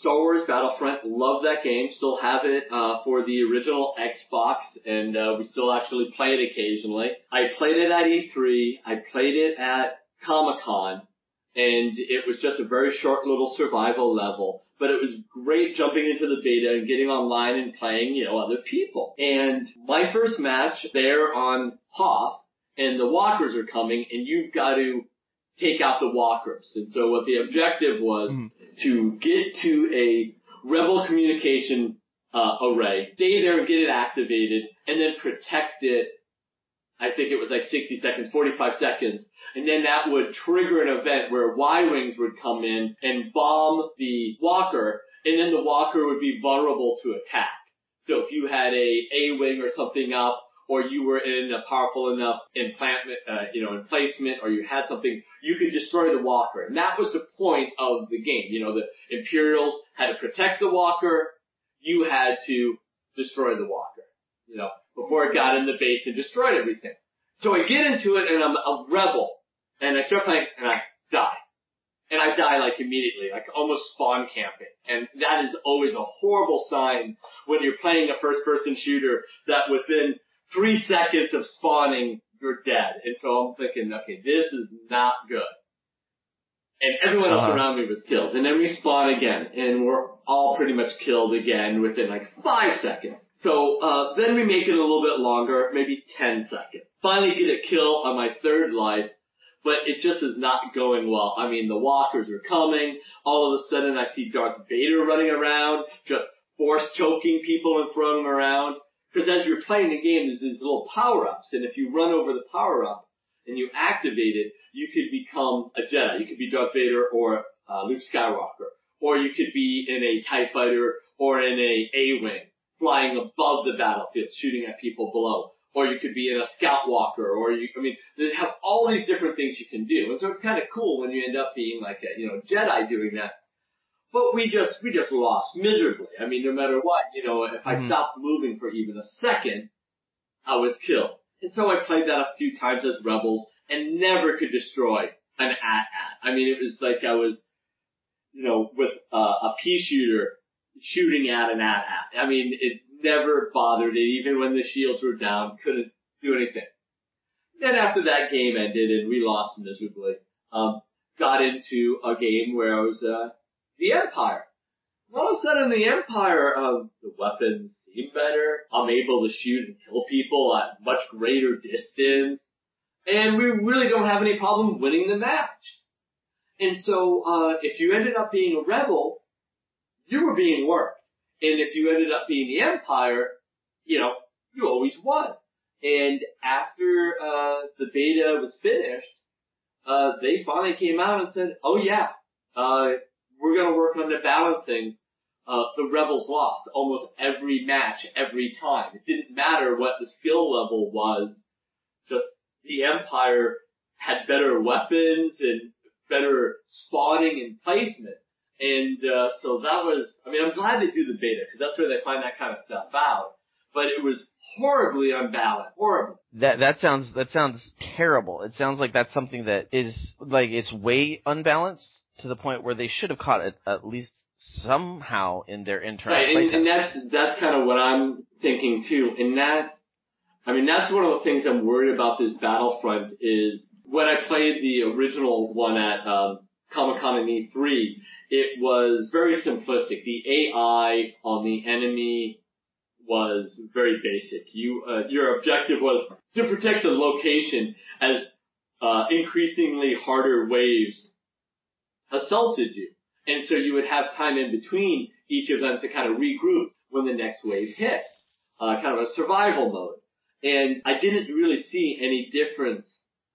Speaker 2: Star Wars Battlefront. Love that game. Still have it uh, for the original Xbox, and uh, we still actually play it occasionally. I played it at E3. I played it at Comic Con, and it was just a very short little survival level but it was great jumping into the beta and getting online and playing, you know, other people. And my first match there on Hoth, and the walkers are coming, and you've got to take out the walkers. And so what the objective was mm. to get to a rebel communication uh, array, stay there and get it activated, and then protect it. I think it was like 60 seconds, 45 seconds and then that would trigger an event where Y-wings would come in and bomb the walker, and then the walker would be vulnerable to attack. So if you had a A-wing or something up, or you were in a powerful enough implantment, uh, you know, emplacement, or you had something, you could destroy the walker. And that was the point of the game. You know, the Imperials had to protect the walker, you had to destroy the walker, you know, before it got in the base and destroyed everything. So I get into it and I'm a rebel and I start playing and I die. And I die like immediately, like almost spawn camping. And that is always a horrible sign when you're playing a first person shooter that within three seconds of spawning, you're dead. And so I'm thinking, okay, this is not good. And everyone else uh-huh. around me was killed. And then we spawn again, and we're all pretty much killed again within like five seconds. So, uh, then we make it a little bit longer, maybe 10 seconds. Finally get a kill on my third life, but it just is not going well. I mean, the walkers are coming. All of a sudden, I see Darth Vader running around, just force choking people and throwing them around. Because as you're playing the game, there's these little power-ups, and if you run over the power-up and you activate it, you could become a Jedi. You could be Darth Vader or uh, Luke Skywalker, or you could be in a Tie Fighter or in a A-wing, flying above the battlefield, shooting at people below or you could be in a scout walker, or you, I mean, they have all these different things you can do. And so it's kind of cool when you end up being like a, you know, Jedi doing that. But we just, we just lost miserably. I mean, no matter what, you know, if mm-hmm. I stopped moving for even a second, I was killed. And so I played that a few times as Rebels and never could destroy an AT-AT. I mean, it was like I was, you know, with uh, a pea shooter shooting at an AT-AT. I mean, it never bothered it, even when the shields were down, couldn't do anything. Then after that game ended and we lost miserably, um, got into a game where I was, uh, the Empire. All of a sudden the Empire, um, the weapons seem better. I'm able to shoot and kill people at much greater distance. And we really don't have any problem winning the match. And so, uh, if you ended up being a rebel, you were being worked. And if you ended up being the Empire, you know, you always won. And after uh, the beta was finished, uh, they finally came out and said, "Oh yeah, uh, we're going to work on the balancing." The rebels lost almost every match, every time. It didn't matter what the skill level was. Just the Empire had better weapons and better spotting and placement. And uh, so that was, I mean, I'm glad they do the beta because that's where they find that kind of stuff out. But it was horribly unbalanced, horrible.
Speaker 1: That that sounds that sounds terrible. It sounds like that's something that is like it's way unbalanced to the point where they should have caught it at least somehow in their internal
Speaker 2: right, and, and that's that's kind of what I'm thinking too. And that, I mean, that's one of the things I'm worried about this Battlefront is when I played the original one at um, Comic Con and E3, it was very simplistic. The AI on the enemy was very basic. You, uh, your objective was to protect the location as uh, increasingly harder waves assaulted you. And so you would have time in between each of them to kind of regroup when the next wave hit. Uh, kind of a survival mode. And I didn't really see any difference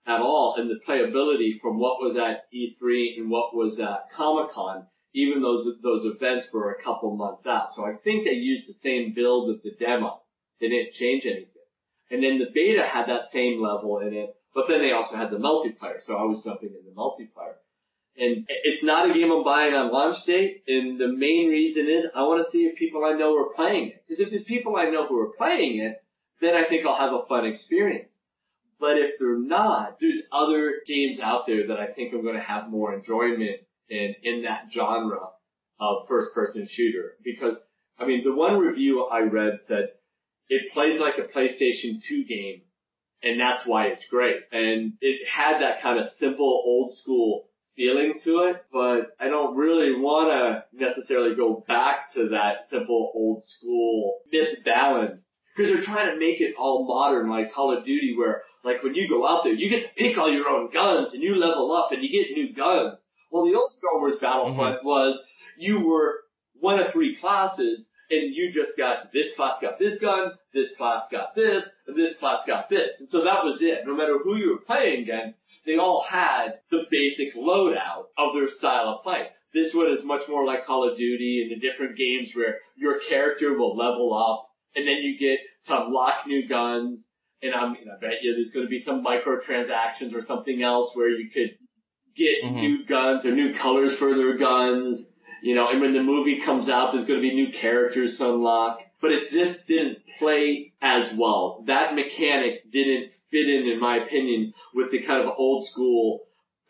Speaker 2: at all in the playability from what was at E3 and what was at Comic Con, even those those events were a couple months out. So I think they used the same build of the demo. They didn't change anything. And then the beta had that same level in it, but then they also had the multiplayer. So I was jumping in the multiplayer. And it's not a game I'm buying on launch date, and the main reason is I want to see if people I know are playing it. Because if there's people I know who are playing it, then I think I'll have a fun experience. But if they're not, there's other games out there that I think I'm going to have more enjoyment in, in that genre of first person shooter. Because, I mean, the one review I read said it plays like a PlayStation 2 game and that's why it's great. And it had that kind of simple old school feeling to it, but I don't really want to necessarily go back to that simple old school misbalance because they're trying to make it all modern like Call of Duty where like when you go out there, you get to pick all your own guns and you level up and you get new guns. Well, the old Star Wars Battlefront mm-hmm. was you were one of three classes and you just got this class got this gun, this class got this, and this class got this. And so that was it. No matter who you were playing against, they all had the basic loadout of their style of fight. This one is much more like Call of Duty and the different games where your character will level up and then you get to unlock new guns and I'm, you know, I bet you there's going to be some microtransactions or something else where you could get mm-hmm. new guns or new colors for their guns, you know, and when the movie comes out, there's going to be new characters to unlock. But it just didn't play as well. That mechanic didn't fit in, in my opinion, with the kind of old school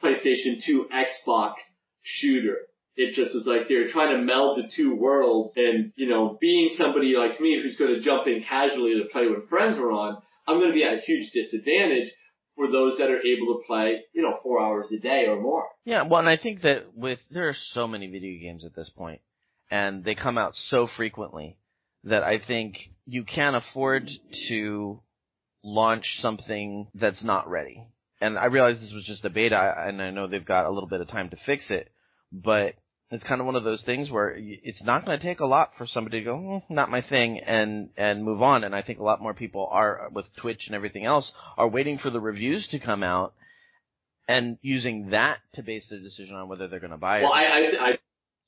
Speaker 2: PlayStation 2 Xbox shooter. It just was like they were trying to meld the two worlds and, you know, being somebody like me who's going to jump in casually to play when friends are on, I'm going to be at a huge disadvantage for those that are able to play, you know, four hours a day or more.
Speaker 1: Yeah, well, and I think that with there are so many video games at this point, and they come out so frequently that I think you can't afford to launch something that's not ready. And I realize this was just a beta, and I know they've got a little bit of time to fix it, but it's kind of one of those things where it's not going to take a lot for somebody to go, mm, not my thing, and and move on. And I think a lot more people are with Twitch and everything else are waiting for the reviews to come out and using that to base the decision on whether they're going to buy it.
Speaker 2: Well, I, I, I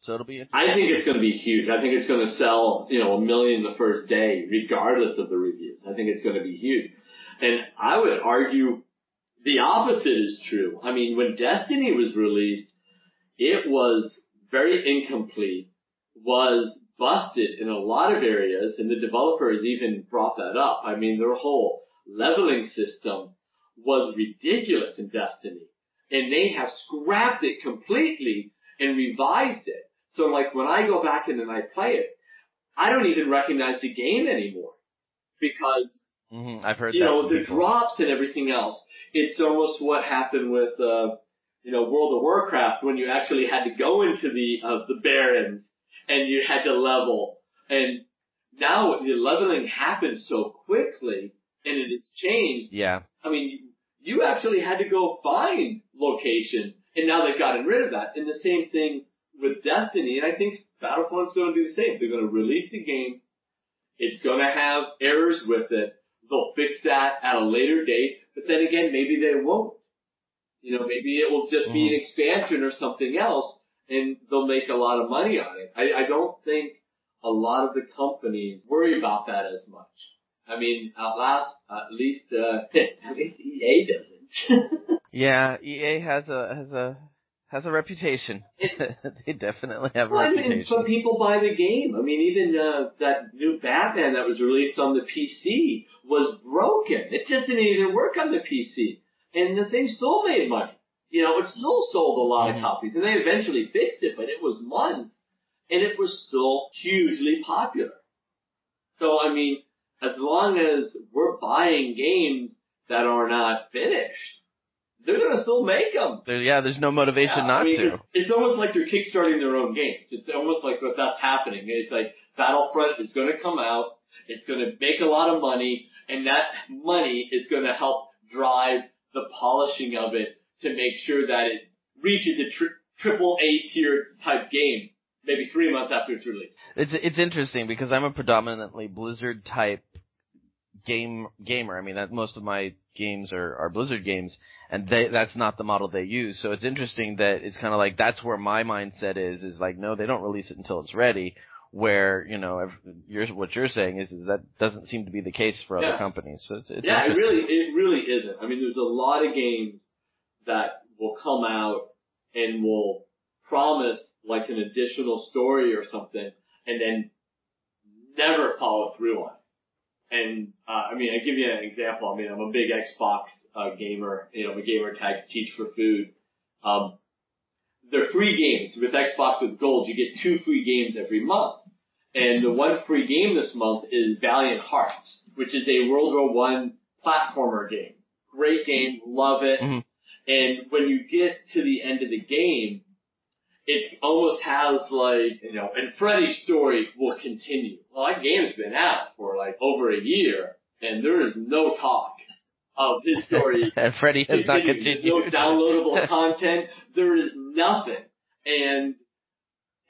Speaker 1: so it'll be.
Speaker 2: I think it's going to be huge. I think it's going to sell, you know, a million the first day, regardless of the reviews. I think it's going to be huge, and I would argue the opposite is true. I mean, when Destiny was released, it was very incomplete, was busted in a lot of areas, and the developers even brought that up. I mean, their whole leveling system was ridiculous in Destiny, and they have scrapped it completely and revised it. So like when I go back in and I play it, I don't even recognize the game anymore because
Speaker 1: mm-hmm. I've heard
Speaker 2: you know the drops and everything else. It's almost what happened with uh, you know, World of Warcraft when you actually had to go into the, uh, the barrens and you had to level. And now the leveling happens so quickly and it has changed.
Speaker 1: Yeah.
Speaker 2: I mean, you actually had to go find location and now they've gotten rid of that. And the same thing with Destiny and I think Battlefront's going to do the same. They're going to release the game. It's going to have errors with it, they'll fix that at a later date, but then again, maybe they won't. You know, maybe it will just be an expansion or something else, and they'll make a lot of money on it. I, I don't think a lot of the companies worry about that as much. I mean, at last, at least, uh, at least EA doesn't.
Speaker 1: yeah, EA has a has a has a reputation. they definitely have a
Speaker 2: well,
Speaker 1: reputation.
Speaker 2: I mean, but people buy the game. I mean, even uh, that new Batman that was released on the PC was broken. It just didn't even work on the PC, and the thing still made money. You know, it still sold a lot of
Speaker 1: Mm-hmm.
Speaker 2: copies, and they eventually fixed it, but it was months, and it was still hugely popular. So, I mean, as long as we're buying games that are not finished, they're gonna still make them.
Speaker 1: There, yeah, there's no motivation
Speaker 2: Yeah,
Speaker 1: not
Speaker 2: I mean,
Speaker 1: to.
Speaker 2: It's, it's almost like they're kickstarting their own games. It's almost like what that's happening. It's like Battlefront is going to come out. It's going to make a lot of money, and that money is going to help drive the polishing of it to make sure that it reaches a tri- triple A tier type game. Maybe three months after it's released.
Speaker 1: It's it's interesting because I'm a predominantly Blizzard type game gamer. I mean, that most of my games are are Blizzard games, and they that's not the model they use. So it's interesting that it's kind of like that's where my mindset is. Is like no, they don't release it until it's ready. Where you know, you're, what you're saying is, is that doesn't seem to be the case for other
Speaker 2: Yeah.
Speaker 1: companies. So it's, it's
Speaker 2: yeah, it really, it really isn't. I mean, there's a lot of games that will come out and will promise like an additional story or something, and then never follow through on it. And uh, I mean, I give you an example. I mean, I'm a big Xbox uh, gamer. You know, I'm a gamer tags Teach for Food. Um, they're free games with Xbox with Gold. You get two free games every month. And the one free game this month is Valiant Hearts, which is a World War One platformer game. Great game, love it.
Speaker 1: Mhm.
Speaker 2: And when you get to the end of the game, it almost has like, you know, and Freddie's story will continue. Well, that game's been out for like over a year, and there is no talk of his story
Speaker 1: and Freddie has not
Speaker 2: continuing.
Speaker 1: continued.
Speaker 2: There's no downloadable content. There is nothing. And,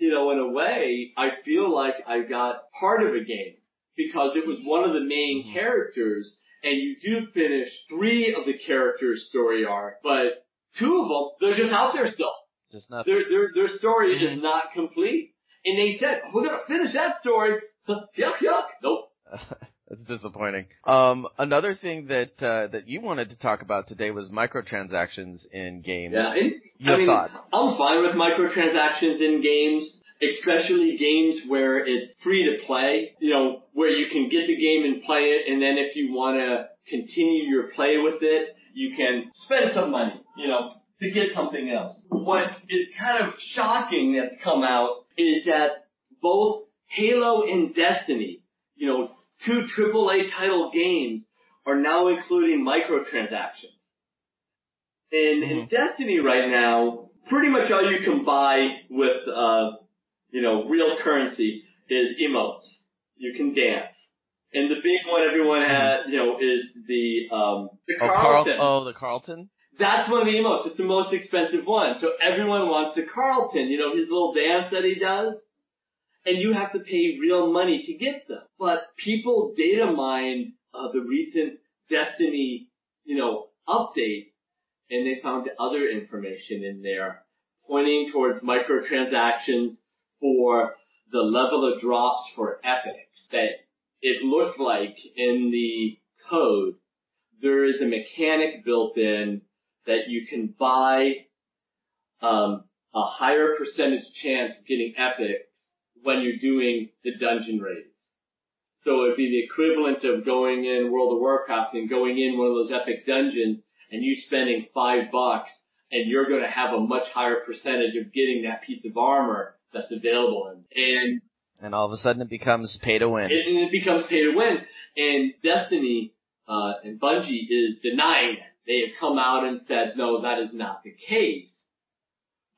Speaker 2: you know, in a way, I feel like I got part of a game because it was one of the main
Speaker 1: Mhm.
Speaker 2: characters and you do finish three of the characters' story arc, but two of them, they're just out there still.
Speaker 1: Just nothing.
Speaker 2: Their, their, their story
Speaker 1: Mhm.
Speaker 2: is not complete. And they said, we're gonna finish that story. yuck, yuck. Nope.
Speaker 1: That's disappointing. Um, another thing that uh, that you wanted to talk about today was microtransactions in games.
Speaker 2: Yeah, and,
Speaker 1: Your
Speaker 2: I mean,
Speaker 1: thoughts?
Speaker 2: I'm fine with microtransactions in games, especially games where it's free to play. You know, where you can get the game and play it, and then if you want to continue your play with it, you can spend some money. You know, to get something else. What is kind of shocking that's come out is that both Halo and Destiny, you know, two AAA title games, are now including microtransactions. And in Destiny right now, pretty much all you can buy with, uh, you know, real currency is emotes. You can dance. And the big one everyone has, you know, is the, um, the
Speaker 1: Oh, Carl.
Speaker 2: Carlton.
Speaker 1: Oh, the Carlton.
Speaker 2: That's one of the emotes. It's the most expensive one. So everyone wants the Carlton, you know, his little dance that he does. And you have to pay real money to get them. But people data mined uh, the recent Destiny, you know, update, and they found other information in there pointing towards microtransactions for the level of drops for epics that it looks like in the code there is a mechanic built in that you can buy um, a higher percentage chance of getting epics when you're doing the dungeon raids. So it'd be the equivalent of going in World of Warcraft and going in one of those epic dungeons and you spending five bucks and you're going to have a much higher percentage of getting that piece of armor that's available. And
Speaker 1: And all of a sudden it becomes pay to win.
Speaker 2: and it becomes pay to win. And Destiny uh, and Bungie is denying it. They have come out and said, no, that is not the case.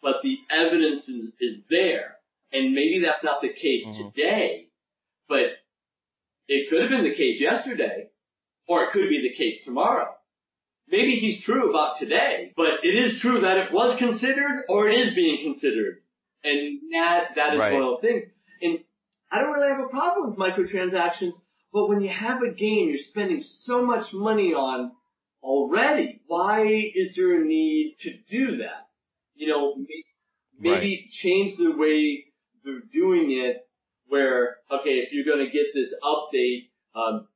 Speaker 2: But the evidence is, is there. And maybe that's not the case
Speaker 1: Mhm.
Speaker 2: today, but it could have been the case yesterday, or it could be the case tomorrow. Maybe he's true about today, but it is true that it was considered or it is being considered. And that, that is
Speaker 1: Right.
Speaker 2: one of the things. And I don't really have a problem with microtransactions, But when you have a game you're spending so much money on already, why is there a need to do that? You know, maybe
Speaker 1: Right.
Speaker 2: change the way they're doing it where, okay, if you're going to get this update, um,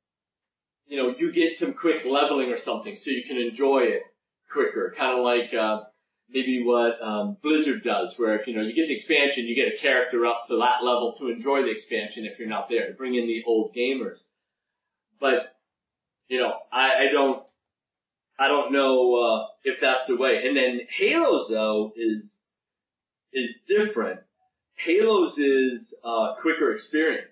Speaker 2: you know, you get some quick leveling or something so you can enjoy it quicker. Kind of like, uh, maybe what, um, Blizzard does where if, you know, you get the expansion, you get a character up to that level to enjoy the expansion if you're not there, to bring in the old gamers. But, you know, I, I don't, I don't know, uh, if that's the way. And then Halos though is, is different. Halos is, uh, quicker experience.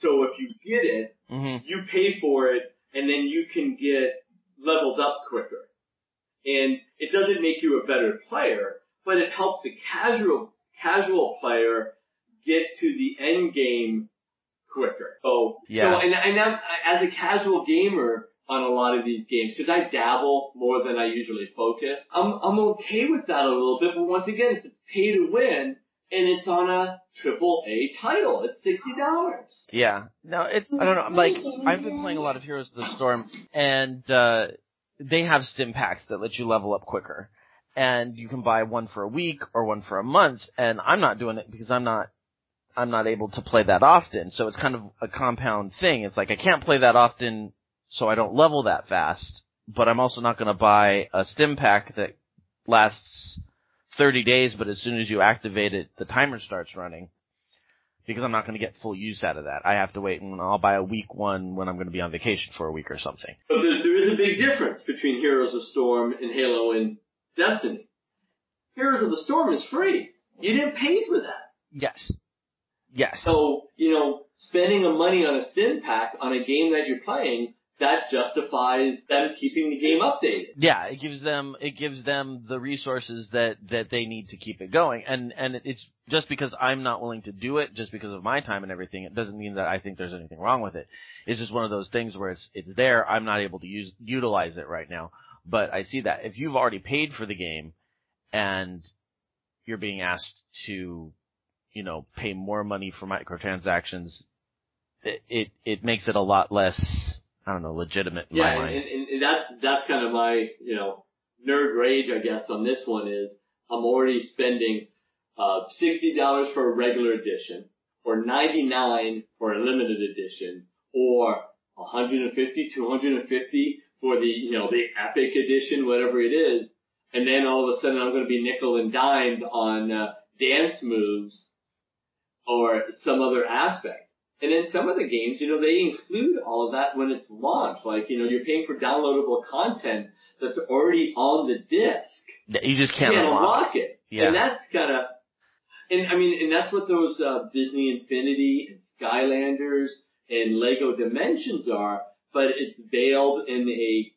Speaker 2: So if you get it,
Speaker 1: hmm
Speaker 2: you pay for it and then you can get leveled up quicker. And it doesn't make you a better player, but it helps the casual, casual player get to the end game quicker. So,
Speaker 1: Yeah.
Speaker 2: so and, and I'm, as a casual gamer on a lot of these games, because I dabble more than I usually focus, I'm, I'm okay with that a little bit, but once again, it's pay to win, and it's on a triple A title. It's sixty dollars.
Speaker 1: Yeah. No, it's I don't know. I'm like I've been playing a lot of Heroes of the Storm, and uh they have stim packs that let you level up quicker, and you can buy one for a week or one for a month. And I'm not doing it because I'm not I'm not able to play that often. So it's kind of a compound thing. It's like I can't play that often, so I don't level that fast. But I'm also not going to buy a stim pack that lasts 30 days, but as soon as you activate it, the timer starts running because I'm not going to get full use out of that. I have to wait and I'll buy a week one when I'm going to be on vacation for a week or something.
Speaker 2: But there, there is a big difference between Heroes of Storm and Halo and Destiny. Heroes of the Storm is free. You didn't pay for that.
Speaker 1: Yes. Yes.
Speaker 2: So, you know, spending the money on a stim pack on a game that you're playing, that justifies them keeping the game updated.
Speaker 1: Yeah, it gives them it gives them the resources that that they need to keep it going. And and it's just because I'm not willing to do it, just because of my time and everything, it doesn't mean that I think there's anything wrong with it. It's just one of those things where it's it's there. I'm not able to use utilize it right now. But I see that if you've already paid for the game and you're being asked to, you know, pay more money for microtransactions, it it, it makes it a lot less I don't know, legitimate
Speaker 2: Yeah, and, and, and that's, that's kind of my, you know, nerd rage, I guess, on this one is I'm already spending, uh, $60 for a regular edition, or 99 for a limited edition, or 150, 250 for the, you know, the epic edition, whatever it is, and then all of a sudden I'm going to be nickel and dimed on, uh, dance moves, or some other aspect. And in some of the games, you know, they include all of that when it's launched. Like, you know, you're paying for downloadable content that's already on the disc.
Speaker 1: You just can't
Speaker 2: can't
Speaker 1: unlock.
Speaker 2: unlock it.
Speaker 1: Yeah.
Speaker 2: And that's kind of, and I mean, and that's what those uh, Disney Infinity and Skylanders and Lego Dimensions are, but it's veiled in a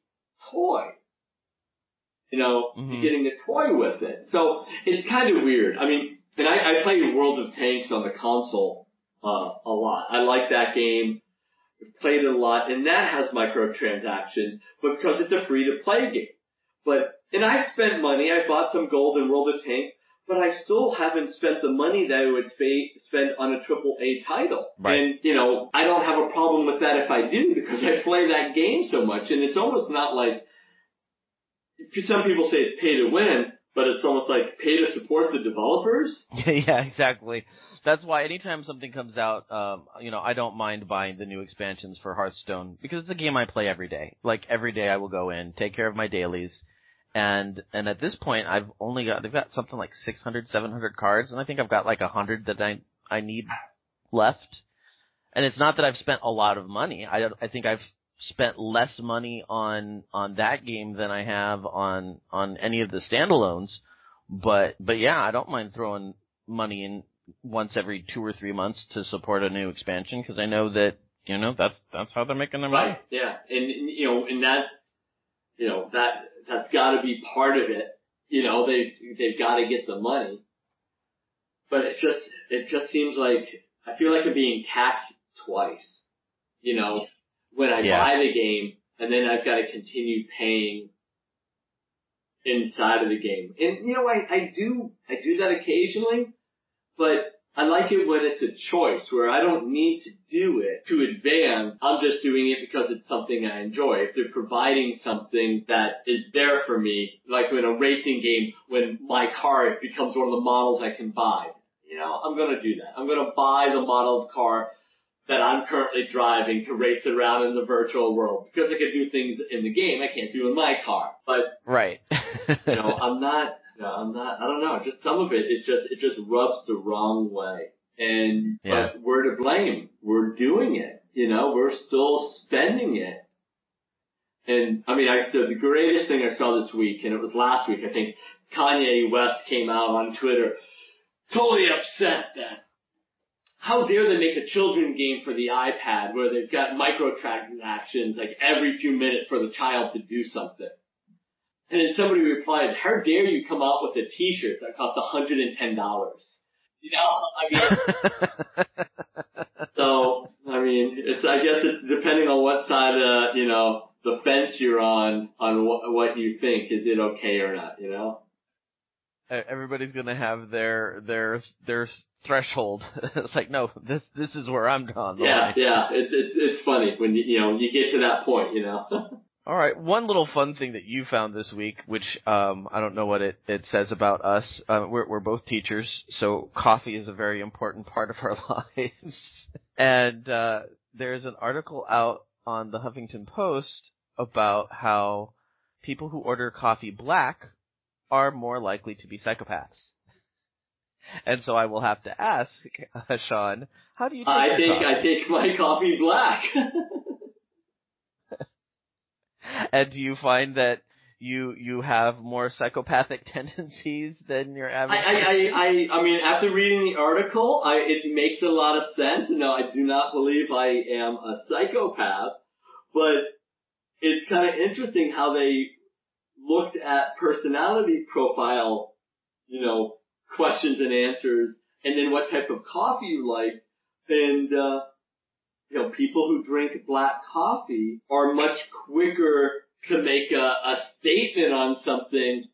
Speaker 2: toy. You know,
Speaker 1: Mhm.
Speaker 2: you're getting a toy with it. So it's kind of weird. I mean, and I, I play World of Tanks on the console uh, a lot. I like that game. I've played it a lot, and that has microtransactions, but because it's a free to play game. But and I spent money. I bought some gold in World of Tanks, but I still haven't spent the money that I would spend on a triple A title.
Speaker 1: Right.
Speaker 2: And you know, I don't have a problem with that if I do because I play that game so much, and it's almost not like some people say it's pay to win, but it's almost like pay to support the developers.
Speaker 1: yeah, exactly. That's why anytime something comes out, um, you know, I don't mind buying the new expansions for Hearthstone because it's a game I play every day. Like every day I will go in, take care of my dailies, and and at this point I've only got they've got something like 600, 700 cards, and I think I've got like a hundred that I I need left. And it's not that I've spent a lot of money. I I think I've spent less money on on that game than I have on on any of the standalones. But but yeah, I don't mind throwing money in once every two or three months to support a new expansion because I know that you know that's that's how they're making their money.
Speaker 2: Right. Yeah. And, you know, and that, you know, that that's got to be part of it. You know, they they've got to get the money. But it just it just seems like I feel like I'm being taxed twice. You know, when I
Speaker 1: Yeah.
Speaker 2: buy the game and then I've got to continue paying inside of the game. And you know, I I do I do that occasionally, but I like it when it's a choice where I don't need to do it to advance. I'm just doing it because it's something I enjoy. If they're providing something that is there for me, like in a racing game, when my car becomes one of the models I can buy, you know, I'm gonna do that. I'm gonna buy the model of car that I'm currently driving to race around in the virtual world because I can do things in the game I can't do in my car. But
Speaker 1: right,
Speaker 2: you know, I'm not. Know, I'm not. I don't know. Just some of it is just it just rubs the wrong way. And
Speaker 1: Yeah.
Speaker 2: but we're to blame. We're doing it. You know, we're still spending it. And I mean, I, the, the greatest thing I saw this week, and it was last week, I think Kanye West came out on Twitter, totally upset that how dare they make a children game for the iPad where they've got microtransactions like every few minutes for the child to do something. And then somebody replied, how dare you come out with a t-shirt that costs $110? You know, I mean, so, I mean, it's, I guess it's depending on what side, uh, you know, the fence you're on, on what, what you think. Is it okay or not, you know?
Speaker 1: Everybody's gonna have their their their threshold. it's like, no, this this is where I'm drawn.
Speaker 2: Yeah,
Speaker 1: line.
Speaker 2: yeah. It's, it's, it's funny when you, you know, you get to that point, you know?
Speaker 1: All right, one little fun thing that you found this week, which um, I don't know what it, it says about us. Uh, we're, we're both teachers, so coffee is a very important part of our lives. and uh, there's an article out on the Huffington Post about how people who order coffee black are more likely to be psychopaths. And so I will have to ask, uh, Sean, how do you take
Speaker 2: I think
Speaker 1: coffee?
Speaker 2: I take my coffee black.
Speaker 1: And do you find that you you have more psychopathic tendencies than your average?
Speaker 2: I, I, I, I mean, after reading the article, I, it makes a lot of sense. No, I do not believe I am a psychopath, but it's kind of interesting how they looked at personality profile, you know, questions and answers, and then what type of coffee you like, and, uh, you know, people who drink black coffee are much quicker to make a, a statement on something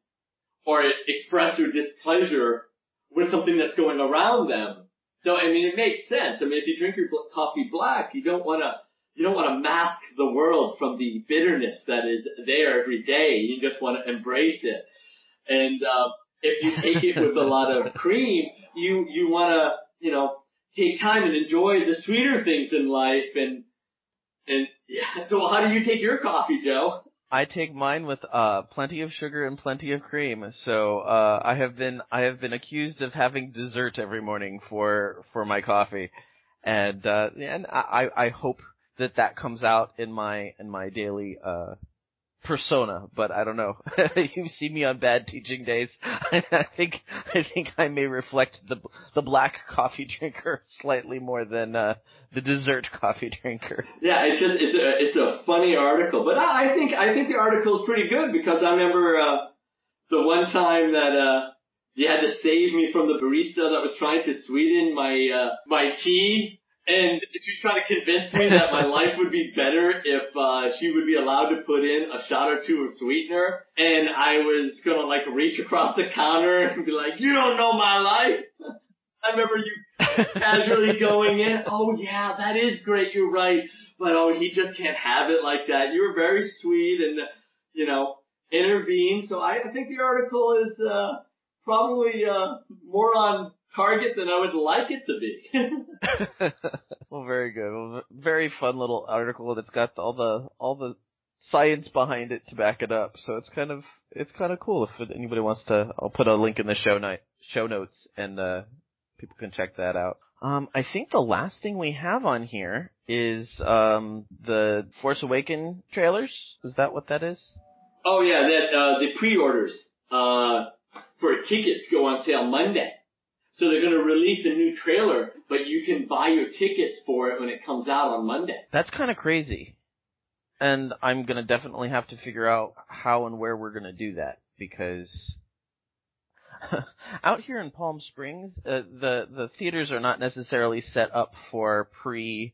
Speaker 2: or express their displeasure with something that's going around them. So, I mean, it makes sense. I mean, if you drink your coffee black, you don't want to, you don't want to mask the world from the bitterness that is there every day. You just want to embrace it. And, um, if you take it with a lot of cream, you, you want to, you know, take time and enjoy the sweeter things in life and, and yeah. So how do you take your coffee, Joe?
Speaker 1: I take mine with uh plenty of sugar and plenty of cream. So uh I have been I have been accused of having dessert every morning for for my coffee. And uh and I I hope that that comes out in my in my daily uh persona, but I don't know. you see me on bad teaching days. I think I think I may reflect the the black coffee drinker slightly more than uh the dessert coffee drinker.
Speaker 2: Yeah, it's just it's a it's a funny article, but I I think I think the article is pretty good because I remember uh, the one time that uh, you had to save me from the barista that was trying to sweeten my uh, my tea, and she was trying to convince me that my life would be better if uh, she would be allowed to put in a shot or two of sweetener, and I was gonna like reach across the counter and be like, "You don't know my life." I remember you casually going in, oh yeah, that is great, you're right, but oh, he just can't have it like that. You were very sweet and, you know, intervened, so I, I think the article is, uh, probably, uh, more on target than I would like it to be.
Speaker 1: well, very good. Well, very fun little article that's got all the all the science behind it to back it up. So it's kind of it's kind of cool. If anybody wants to, I'll put a link in the show night show notes, and uh, people can check that out. Um, I think the last thing we have on here is um, the Force Awaken trailers. Is that what that is?
Speaker 2: oh yeah, that, uh, the pre-orders, uh, for tickets go on sale Monday. So they're gonna release a new trailer, but you can buy your tickets for it when it comes out on Monday.
Speaker 1: That's kind of crazy. And I'm gonna definitely have to figure out how and where we're gonna do that because out here in Palm Springs, uh, the the theaters are not necessarily set up for pre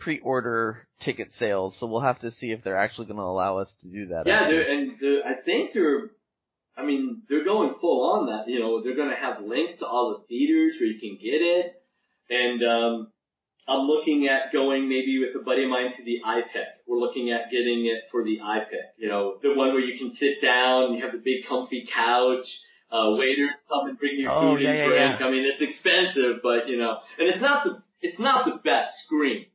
Speaker 1: pre-order ticket sales, so we'll have to see if they're actually going to allow us to do that.
Speaker 2: Yeah,
Speaker 1: out
Speaker 2: they're,
Speaker 1: here.
Speaker 2: and they're, I think they're, I mean, they're going full on that. You know, they're going to have links to all the theaters where you can get it, and um, I'm looking at going maybe with a buddy of mine to the iPic. We're looking at getting it for the iPic. You know, the one where you can sit down, you have the big comfy couch, uh, waiters come and bring you
Speaker 1: Oh,
Speaker 2: food
Speaker 1: yeah,
Speaker 2: and
Speaker 1: yeah,
Speaker 2: drink.
Speaker 1: yeah.
Speaker 2: I mean, it's expensive, but you know, and it's not the, it's not the best screen.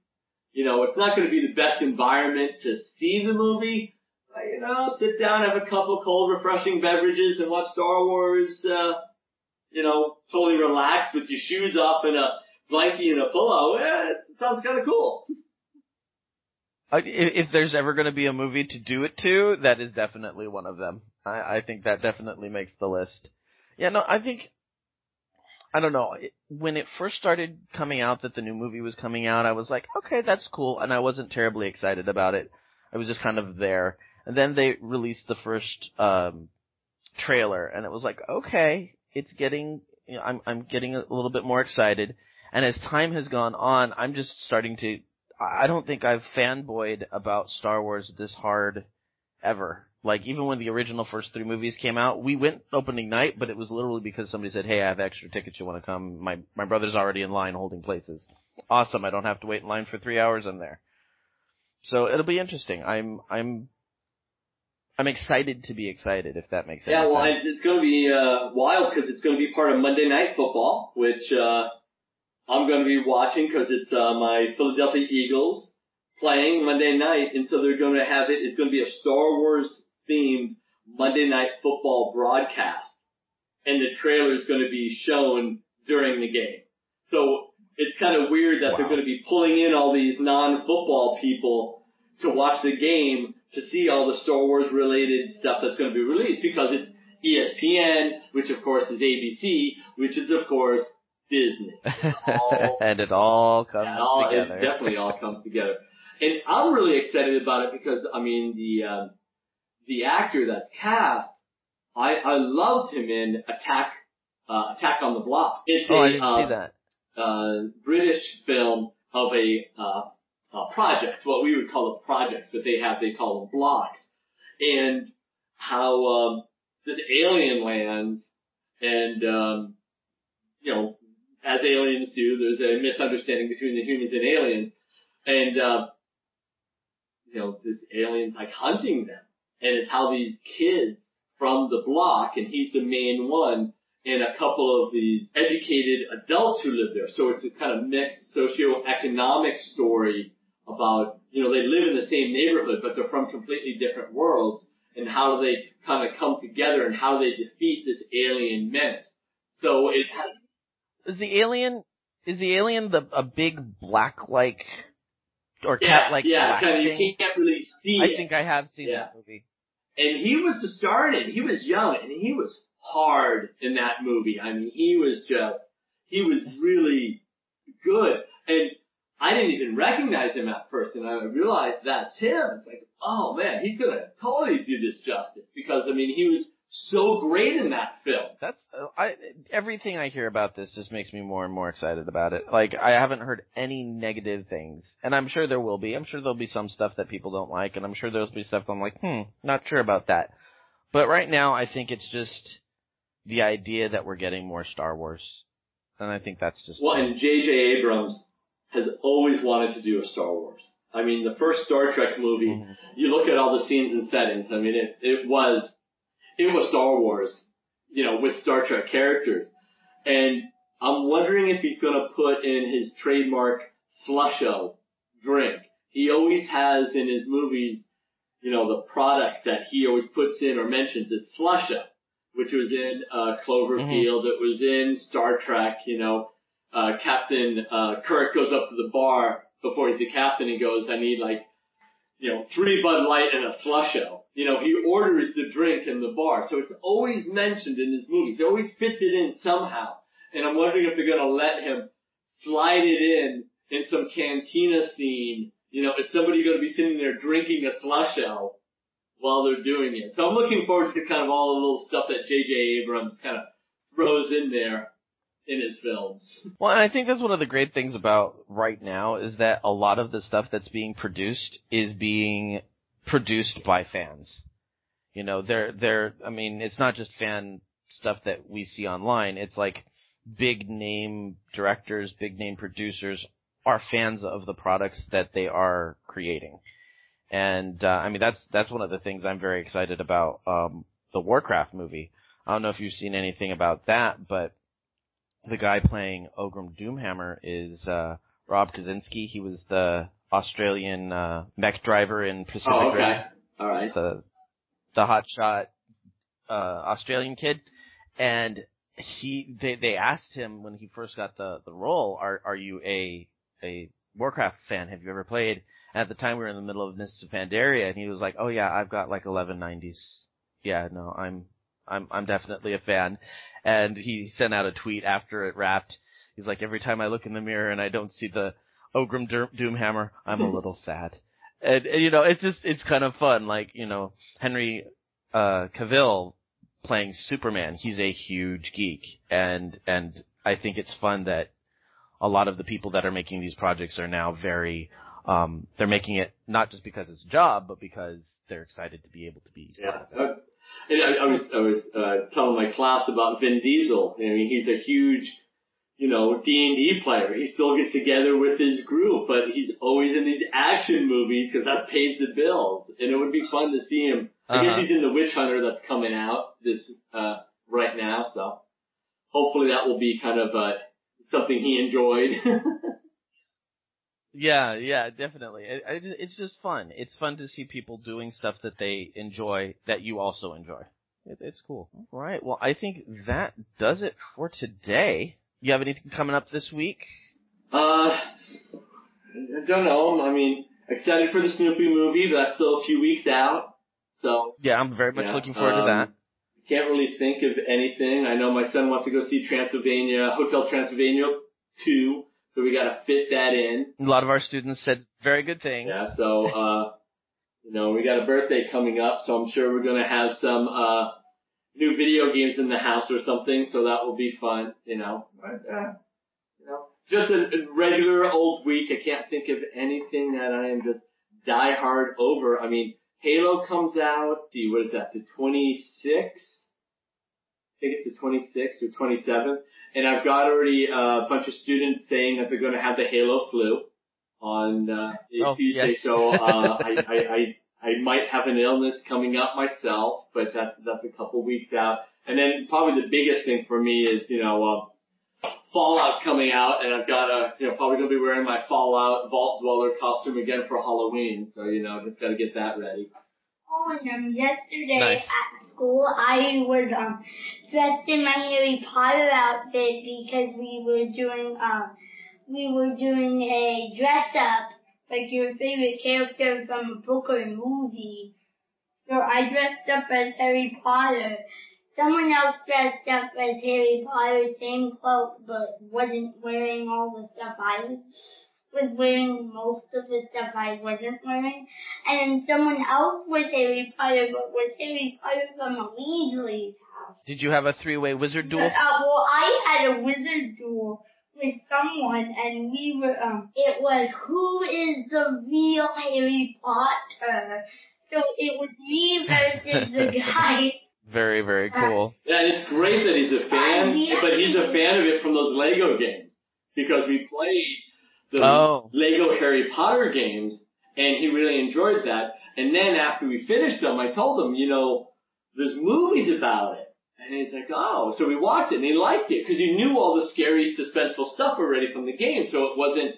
Speaker 2: You know, it's not going to be the best environment to see the movie. You know, sit down, have a couple cold, refreshing beverages, and watch Star Wars. Uh, you know, totally relaxed with your shoes off and a blankie and a pillow. Eh, it sounds kind of cool.
Speaker 1: If there's ever going to be a movie to do it to, that is definitely one of them. I, I think that definitely makes the list. Yeah, no, I think I don't know. When it first started coming out that the new movie was coming out, I was like, okay, that's cool, and I wasn't terribly excited about it. I was just kind of there. And then they released the first um trailer, and it was like, okay, it's getting, you know, I'm I'm getting a little bit more excited. And as time has gone on, I'm just starting to. I don't think I've fanboyed about Star Wars this hard ever. Like even when the original first three movies came out, we went opening night, but it was literally because somebody said, "Hey, I have extra tickets. You want to come?" My my brother's already in line holding places. Awesome! I don't have to wait in line for three hours. I'm there. So it'll be interesting. I'm I'm I'm excited to be excited. If that makes
Speaker 2: sense.
Speaker 1: Yeah,
Speaker 2: well, it's, it's going to be uh, wild because it's going to be part of Monday Night Football, which uh, I'm going to be watching because it's uh, my Philadelphia Eagles playing Monday night, and so they're going to have it. It's going to be a Star Wars themed Monday Night Football broadcast, and the trailer is going to be shown during the game. So it's kind of weird that they're going to be pulling in all these non-football people to watch the game to see all the Star Wars related stuff that's going to be released because it's ESPN, which of course is ABC, which is of course Disney.
Speaker 1: and it all comes
Speaker 2: It all, it definitely all comes together. And I'm really excited about it because I mean the um, the actor that's cast, I I loved him in Attack uh, Attack on the Block. It's
Speaker 1: oh,
Speaker 2: a
Speaker 1: I didn't
Speaker 2: uh,
Speaker 1: see that.
Speaker 2: uh, British film of a, uh, project, what we would call a project, but they have, they call them blocks. And how, um, this alien lands and, um, you know, as aliens do, there's a misunderstanding between the humans and aliens. And, uh, you know, this alien's like hunting them. And it's how these kids from the block, and he's the main one, and a couple of these educated adults who live there. So it's a kind of mixed socioeconomic story about, you know, they live in the same neighborhood, but they're from completely different worlds, and how do they kind of come together and how do they defeat this alien menace. So it has,
Speaker 1: Is the alien is the alien the a big black like or
Speaker 2: yeah,
Speaker 1: cat like
Speaker 2: yeah, kind of, you can't really see
Speaker 1: I
Speaker 2: it.
Speaker 1: think I have seen
Speaker 2: Yeah.
Speaker 1: that movie.
Speaker 2: And he was the star in it. He was young and he was hard in that movie. I mean, he was just, he was really good. And I didn't even recognize him at first and I realized that's him. It's like, oh man, he's gonna totally do this justice because I mean, he was so great in that film.
Speaker 1: That's uh, I everything I hear about this just makes me more and more excited about it. Like I haven't heard any negative things, and I'm sure there will be. I'm sure there'll be some stuff that people don't like, and I'm sure there'll be stuff I'm like, hmm, not sure about that. But right now, I think it's just the idea that we're getting more Star Wars, and I think that's just
Speaker 2: Well, and J.J. Abrams has always wanted to do a Star Wars. I mean, the first Star Trek movie,
Speaker 1: Mhm.
Speaker 2: you look at all the scenes and settings. I mean, it it was it was Star Wars, you know, with Star Trek characters. And I'm wondering if he's going to put in his trademark slusho drink. He always has in his movies, you know, the product that he always puts in or mentions is slusho, which was in uh, Cloverfield. It was in Star Trek. You know, uh, Captain uh, Kirk goes up to the bar before he's the captain. He goes, "I need like." you know, three Bud Light and a slusho. You know, he orders the drink in the bar. So it's always mentioned in his movies. He always fits it in somehow. And I'm wondering if they're gonna let him slide it in in some cantina scene. You know, is somebody gonna be sitting there drinking a slusho while they're doing it? So I'm looking forward to kind of all the little stuff that J.J. Abrams kind of throws in there in his films.
Speaker 1: Well, and I think that's one of the great things about right now is that a lot of the stuff that's being produced is being produced by fans. You know, they're they're I mean, it's not just fan stuff that we see online. It's like big name directors, big name producers are fans of the products that they are creating. And uh, I mean that's that's one of the things I'm very excited about um, the Warcraft movie. I don't know if you've seen anything about that, but the guy playing Orgrim Doomhammer is uh, Rob Kazinsky. He was the Australian uh, mech driver in Pacific
Speaker 2: Oh, okay.
Speaker 1: Rim,
Speaker 2: All right.
Speaker 1: the the hotshot uh, Australian kid, and he they they asked him when he first got the the role, are are you a a Warcraft fan? Have you ever played? And at the time we were in the middle of Mists of Pandaria, and he was like, "Oh yeah, I've got like 1190s. Yeah, no, I'm I'm I'm definitely a fan." And he sent out a tweet after it wrapped. He's like, "Every time I look in the mirror and I don't see the Orgrim Doom- Doomhammer, I'm a little sad." And, and you know, it's just it's kind of fun. Like you know, Henry uh, Cavill playing Superman, he's a huge geek, and and I think it's fun that a lot of the people that are making these projects are now very um, they're making it not just because it's a job, but because they're excited to be able to be.
Speaker 2: Yeah. And I, I was I was uh, telling my class about Vin Diesel. I mean, he's a huge, you know, D and D player. He still gets together with his group, but he's always in these action movies because that pays the bills. And it would be fun to see him. I guess
Speaker 1: Uh-huh.
Speaker 2: he's in the Witch Hunter that's coming out this uh, right now. So hopefully that will be kind of uh, something he enjoyed.
Speaker 1: Yeah, yeah, definitely. It, it, it's just fun. It's fun to see people doing stuff that they enjoy that you also enjoy. It, it's cool. All right. Well, I think that does it for today. You have anything coming up this week?
Speaker 2: Uh, I don't know. I mean, excited for the Snoopy movie, but that's still a few weeks out. So
Speaker 1: Yeah, I'm very much
Speaker 2: Yeah,
Speaker 1: looking forward to
Speaker 2: um,
Speaker 1: that.
Speaker 2: can't really think of anything. I know my son wants to go see Transylvania, Hotel Transylvania 2, so we gotta fit that in.
Speaker 1: A lot of our students said very good things.
Speaker 2: Yeah, so, uh, you know, we got a birthday coming up, so I'm sure we're gonna have some, uh, new video games in the house or something, so that will be fun, you know. But, uh, you know, just a, a regular old week. I can't think of anything that I am just die hard over. I mean, Halo comes out, see, what is that, to 26? I think it's the 26th or 27th. And I've got already uh, a bunch of students saying that they're going to have the Halo flu on uh,
Speaker 1: Oh,
Speaker 2: Tuesday.
Speaker 1: yes.
Speaker 2: So uh, I, I, I, I might have an illness coming up myself, but that's, that's a couple weeks out. And then probably the biggest thing for me is, you know, uh, Fallout coming out, and I've got a, you know, probably gonna be wearing my Fallout Vault Dweller costume again for Halloween. So, you know, just gotta get that ready.
Speaker 3: Oh, and um, yesterday
Speaker 1: Nice.
Speaker 3: at school, I was um dressed in my Harry Potter outfit because we were doing um we were doing a dress up like your favorite character from a book or a movie. So I dressed up as Harry Potter. Someone else dressed up as Harry Potter, same clothes, but wasn't wearing all the stuff I was was wearing most of the stuff I wasn't wearing. And someone else was Harry Potter, but was Harry Potter from a Weasley's house.
Speaker 1: Did you have a three-way wizard duel?
Speaker 3: Uh, well, I had a wizard duel with someone, and we were, um, it was who is the real Harry Potter? So it was me versus the guy.
Speaker 1: Very, very cool.
Speaker 2: Yeah, and it's great that he's a fan,
Speaker 3: Uh,
Speaker 2: but he's a fan of it from those Lego games because we played the
Speaker 1: Oh.
Speaker 2: Lego Harry Potter games, and he really enjoyed that. And then after we finished them, I told him, you know, there's movies about it. And he's like, oh, so we watched it and he liked it because he knew all the scary, suspenseful stuff already from the game, so it wasn't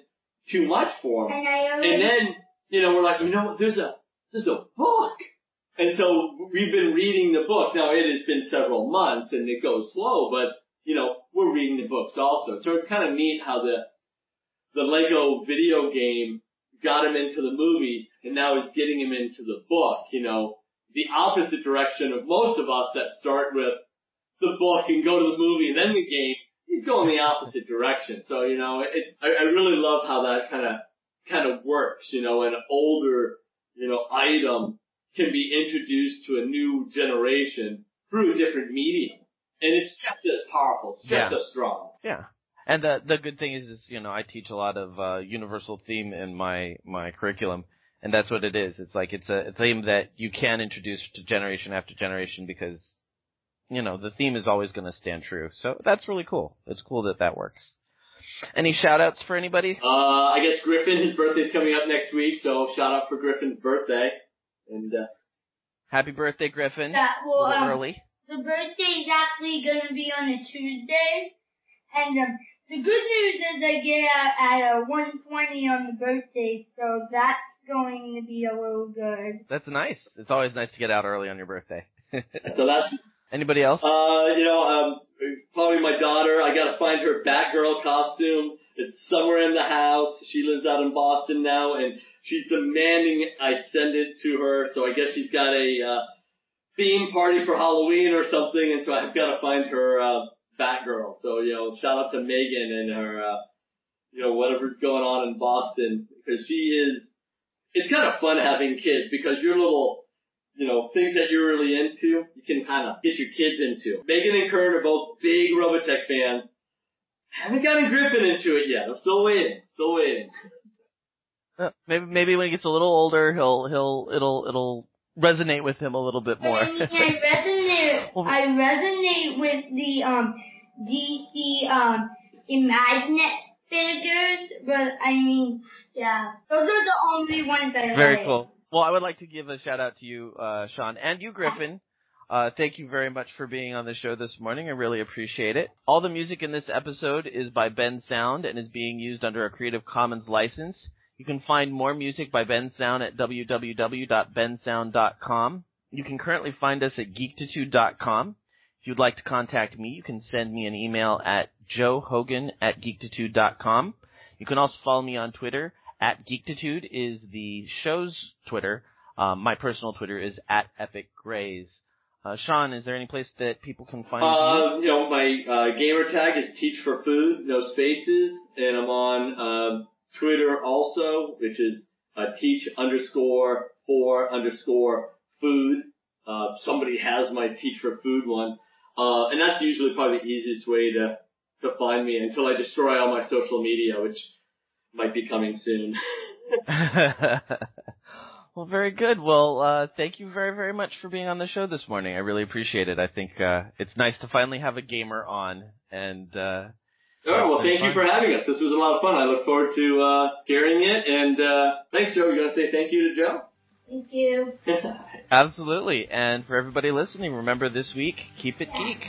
Speaker 2: too much for him.
Speaker 3: And I
Speaker 2: And then, you know, we're like, you know what, there's a, there's a book. And so we've been reading the book. Now it has been several months and it goes slow, but, you know, we're reading the books also. So it's kind of neat how the, the Lego video game got him into the movies and now is getting him into the book, you know, the opposite direction of most of us that start with the book and go to the movie and then the game. He's going the opposite direction. So, you know, it, I, I really love how that kind of, kind of works, you know, an older, you know, item can be introduced to a new generation through a different medium. And it's just as powerful, it's just
Speaker 1: Yeah.
Speaker 2: as strong.
Speaker 1: Yeah. And the the good thing is, is you know, I teach a lot of uh, universal theme in my my curriculum, and that's what it is. It's like it's a, a theme that you can introduce to generation after generation because, you know, the theme is always going to stand true. So that's really cool. It's cool that that works. Any shout outs for anybody?
Speaker 2: Uh, I guess Griffin, his birthday's coming up next week, so shout out for Griffin's birthday. And, uh,
Speaker 1: Happy birthday, Griffin.
Speaker 3: Yeah, well,
Speaker 1: a little
Speaker 3: um,
Speaker 1: early.
Speaker 3: The birthday is actually gonna be on a Tuesday, and um, the good news is I get out at uh, 120 on the birthday, so that's going to be a little good.
Speaker 1: That's nice. It's always nice to get out early on your birthday.
Speaker 2: so that's,
Speaker 1: Anybody else?
Speaker 2: uh, you know, um, probably my daughter. I gotta find her Batgirl costume. It's somewhere in the house. She lives out in Boston now, and she's demanding I send it to her. So I guess she's got a uh, theme party for Halloween or something, and so I've got to find her uh, Batgirl. So you know, shout out to Megan and her, uh, you know, whatever's going on in Boston because she is. It's kind of fun having kids because your little, you know, things that you're really into, you can kind of get your kids into. Megan and Kurt are both big Robotech fans. Haven't gotten Griffin into it yet. I'm still waiting. Still waiting.
Speaker 1: Uh, maybe maybe when he gets a little older, he'll he'll it'll it'll resonate with him a little bit more.
Speaker 3: I, resonate.
Speaker 1: Well-
Speaker 3: I resonate with the um DC um Imaginext figures, but I mean, yeah, those are the only ones I
Speaker 1: Very
Speaker 3: like.
Speaker 1: cool. Well, I would like to give a shout out to you, uh, Sean, and you, Griffin. Uh, thank you very much for being on the show this morning. I really appreciate it. All the music in this episode is by Bensound and is being used under a Creative Commons license. You can find more music by Bensound at www.bensound.com. You can currently find us at geektitude.com. If you'd like to contact me, you can send me an email at joehogan at geektitude.com. You can also follow me on Twitter at Geektitude is the show's Twitter. Um, my personal Twitter is at Epic Grays. Uh, Sean, is there any place that people can find you?
Speaker 2: Uh, you know, my uh, gamer tag is Teach for Food, no spaces, and I'm on um, Twitter also, which is uh, Teach underscore for underscore food. Uh, somebody has my Teach for Food one, uh, and that's usually probably the easiest way to to find me until I destroy all my social media, which might be coming soon.
Speaker 1: well, very good. Well, uh, thank you very, very much for being on the show this morning. I really appreciate it. I think uh, it's nice to finally have a gamer on, and uh,
Speaker 2: All right, well, thank you for having us. This was a lot of fun. I look forward to uh, hearing it. And uh, thanks, Joe. You want to say thank you to Joe?
Speaker 3: Thank you.
Speaker 1: absolutely. And for everybody listening, remember this week, keep it geek.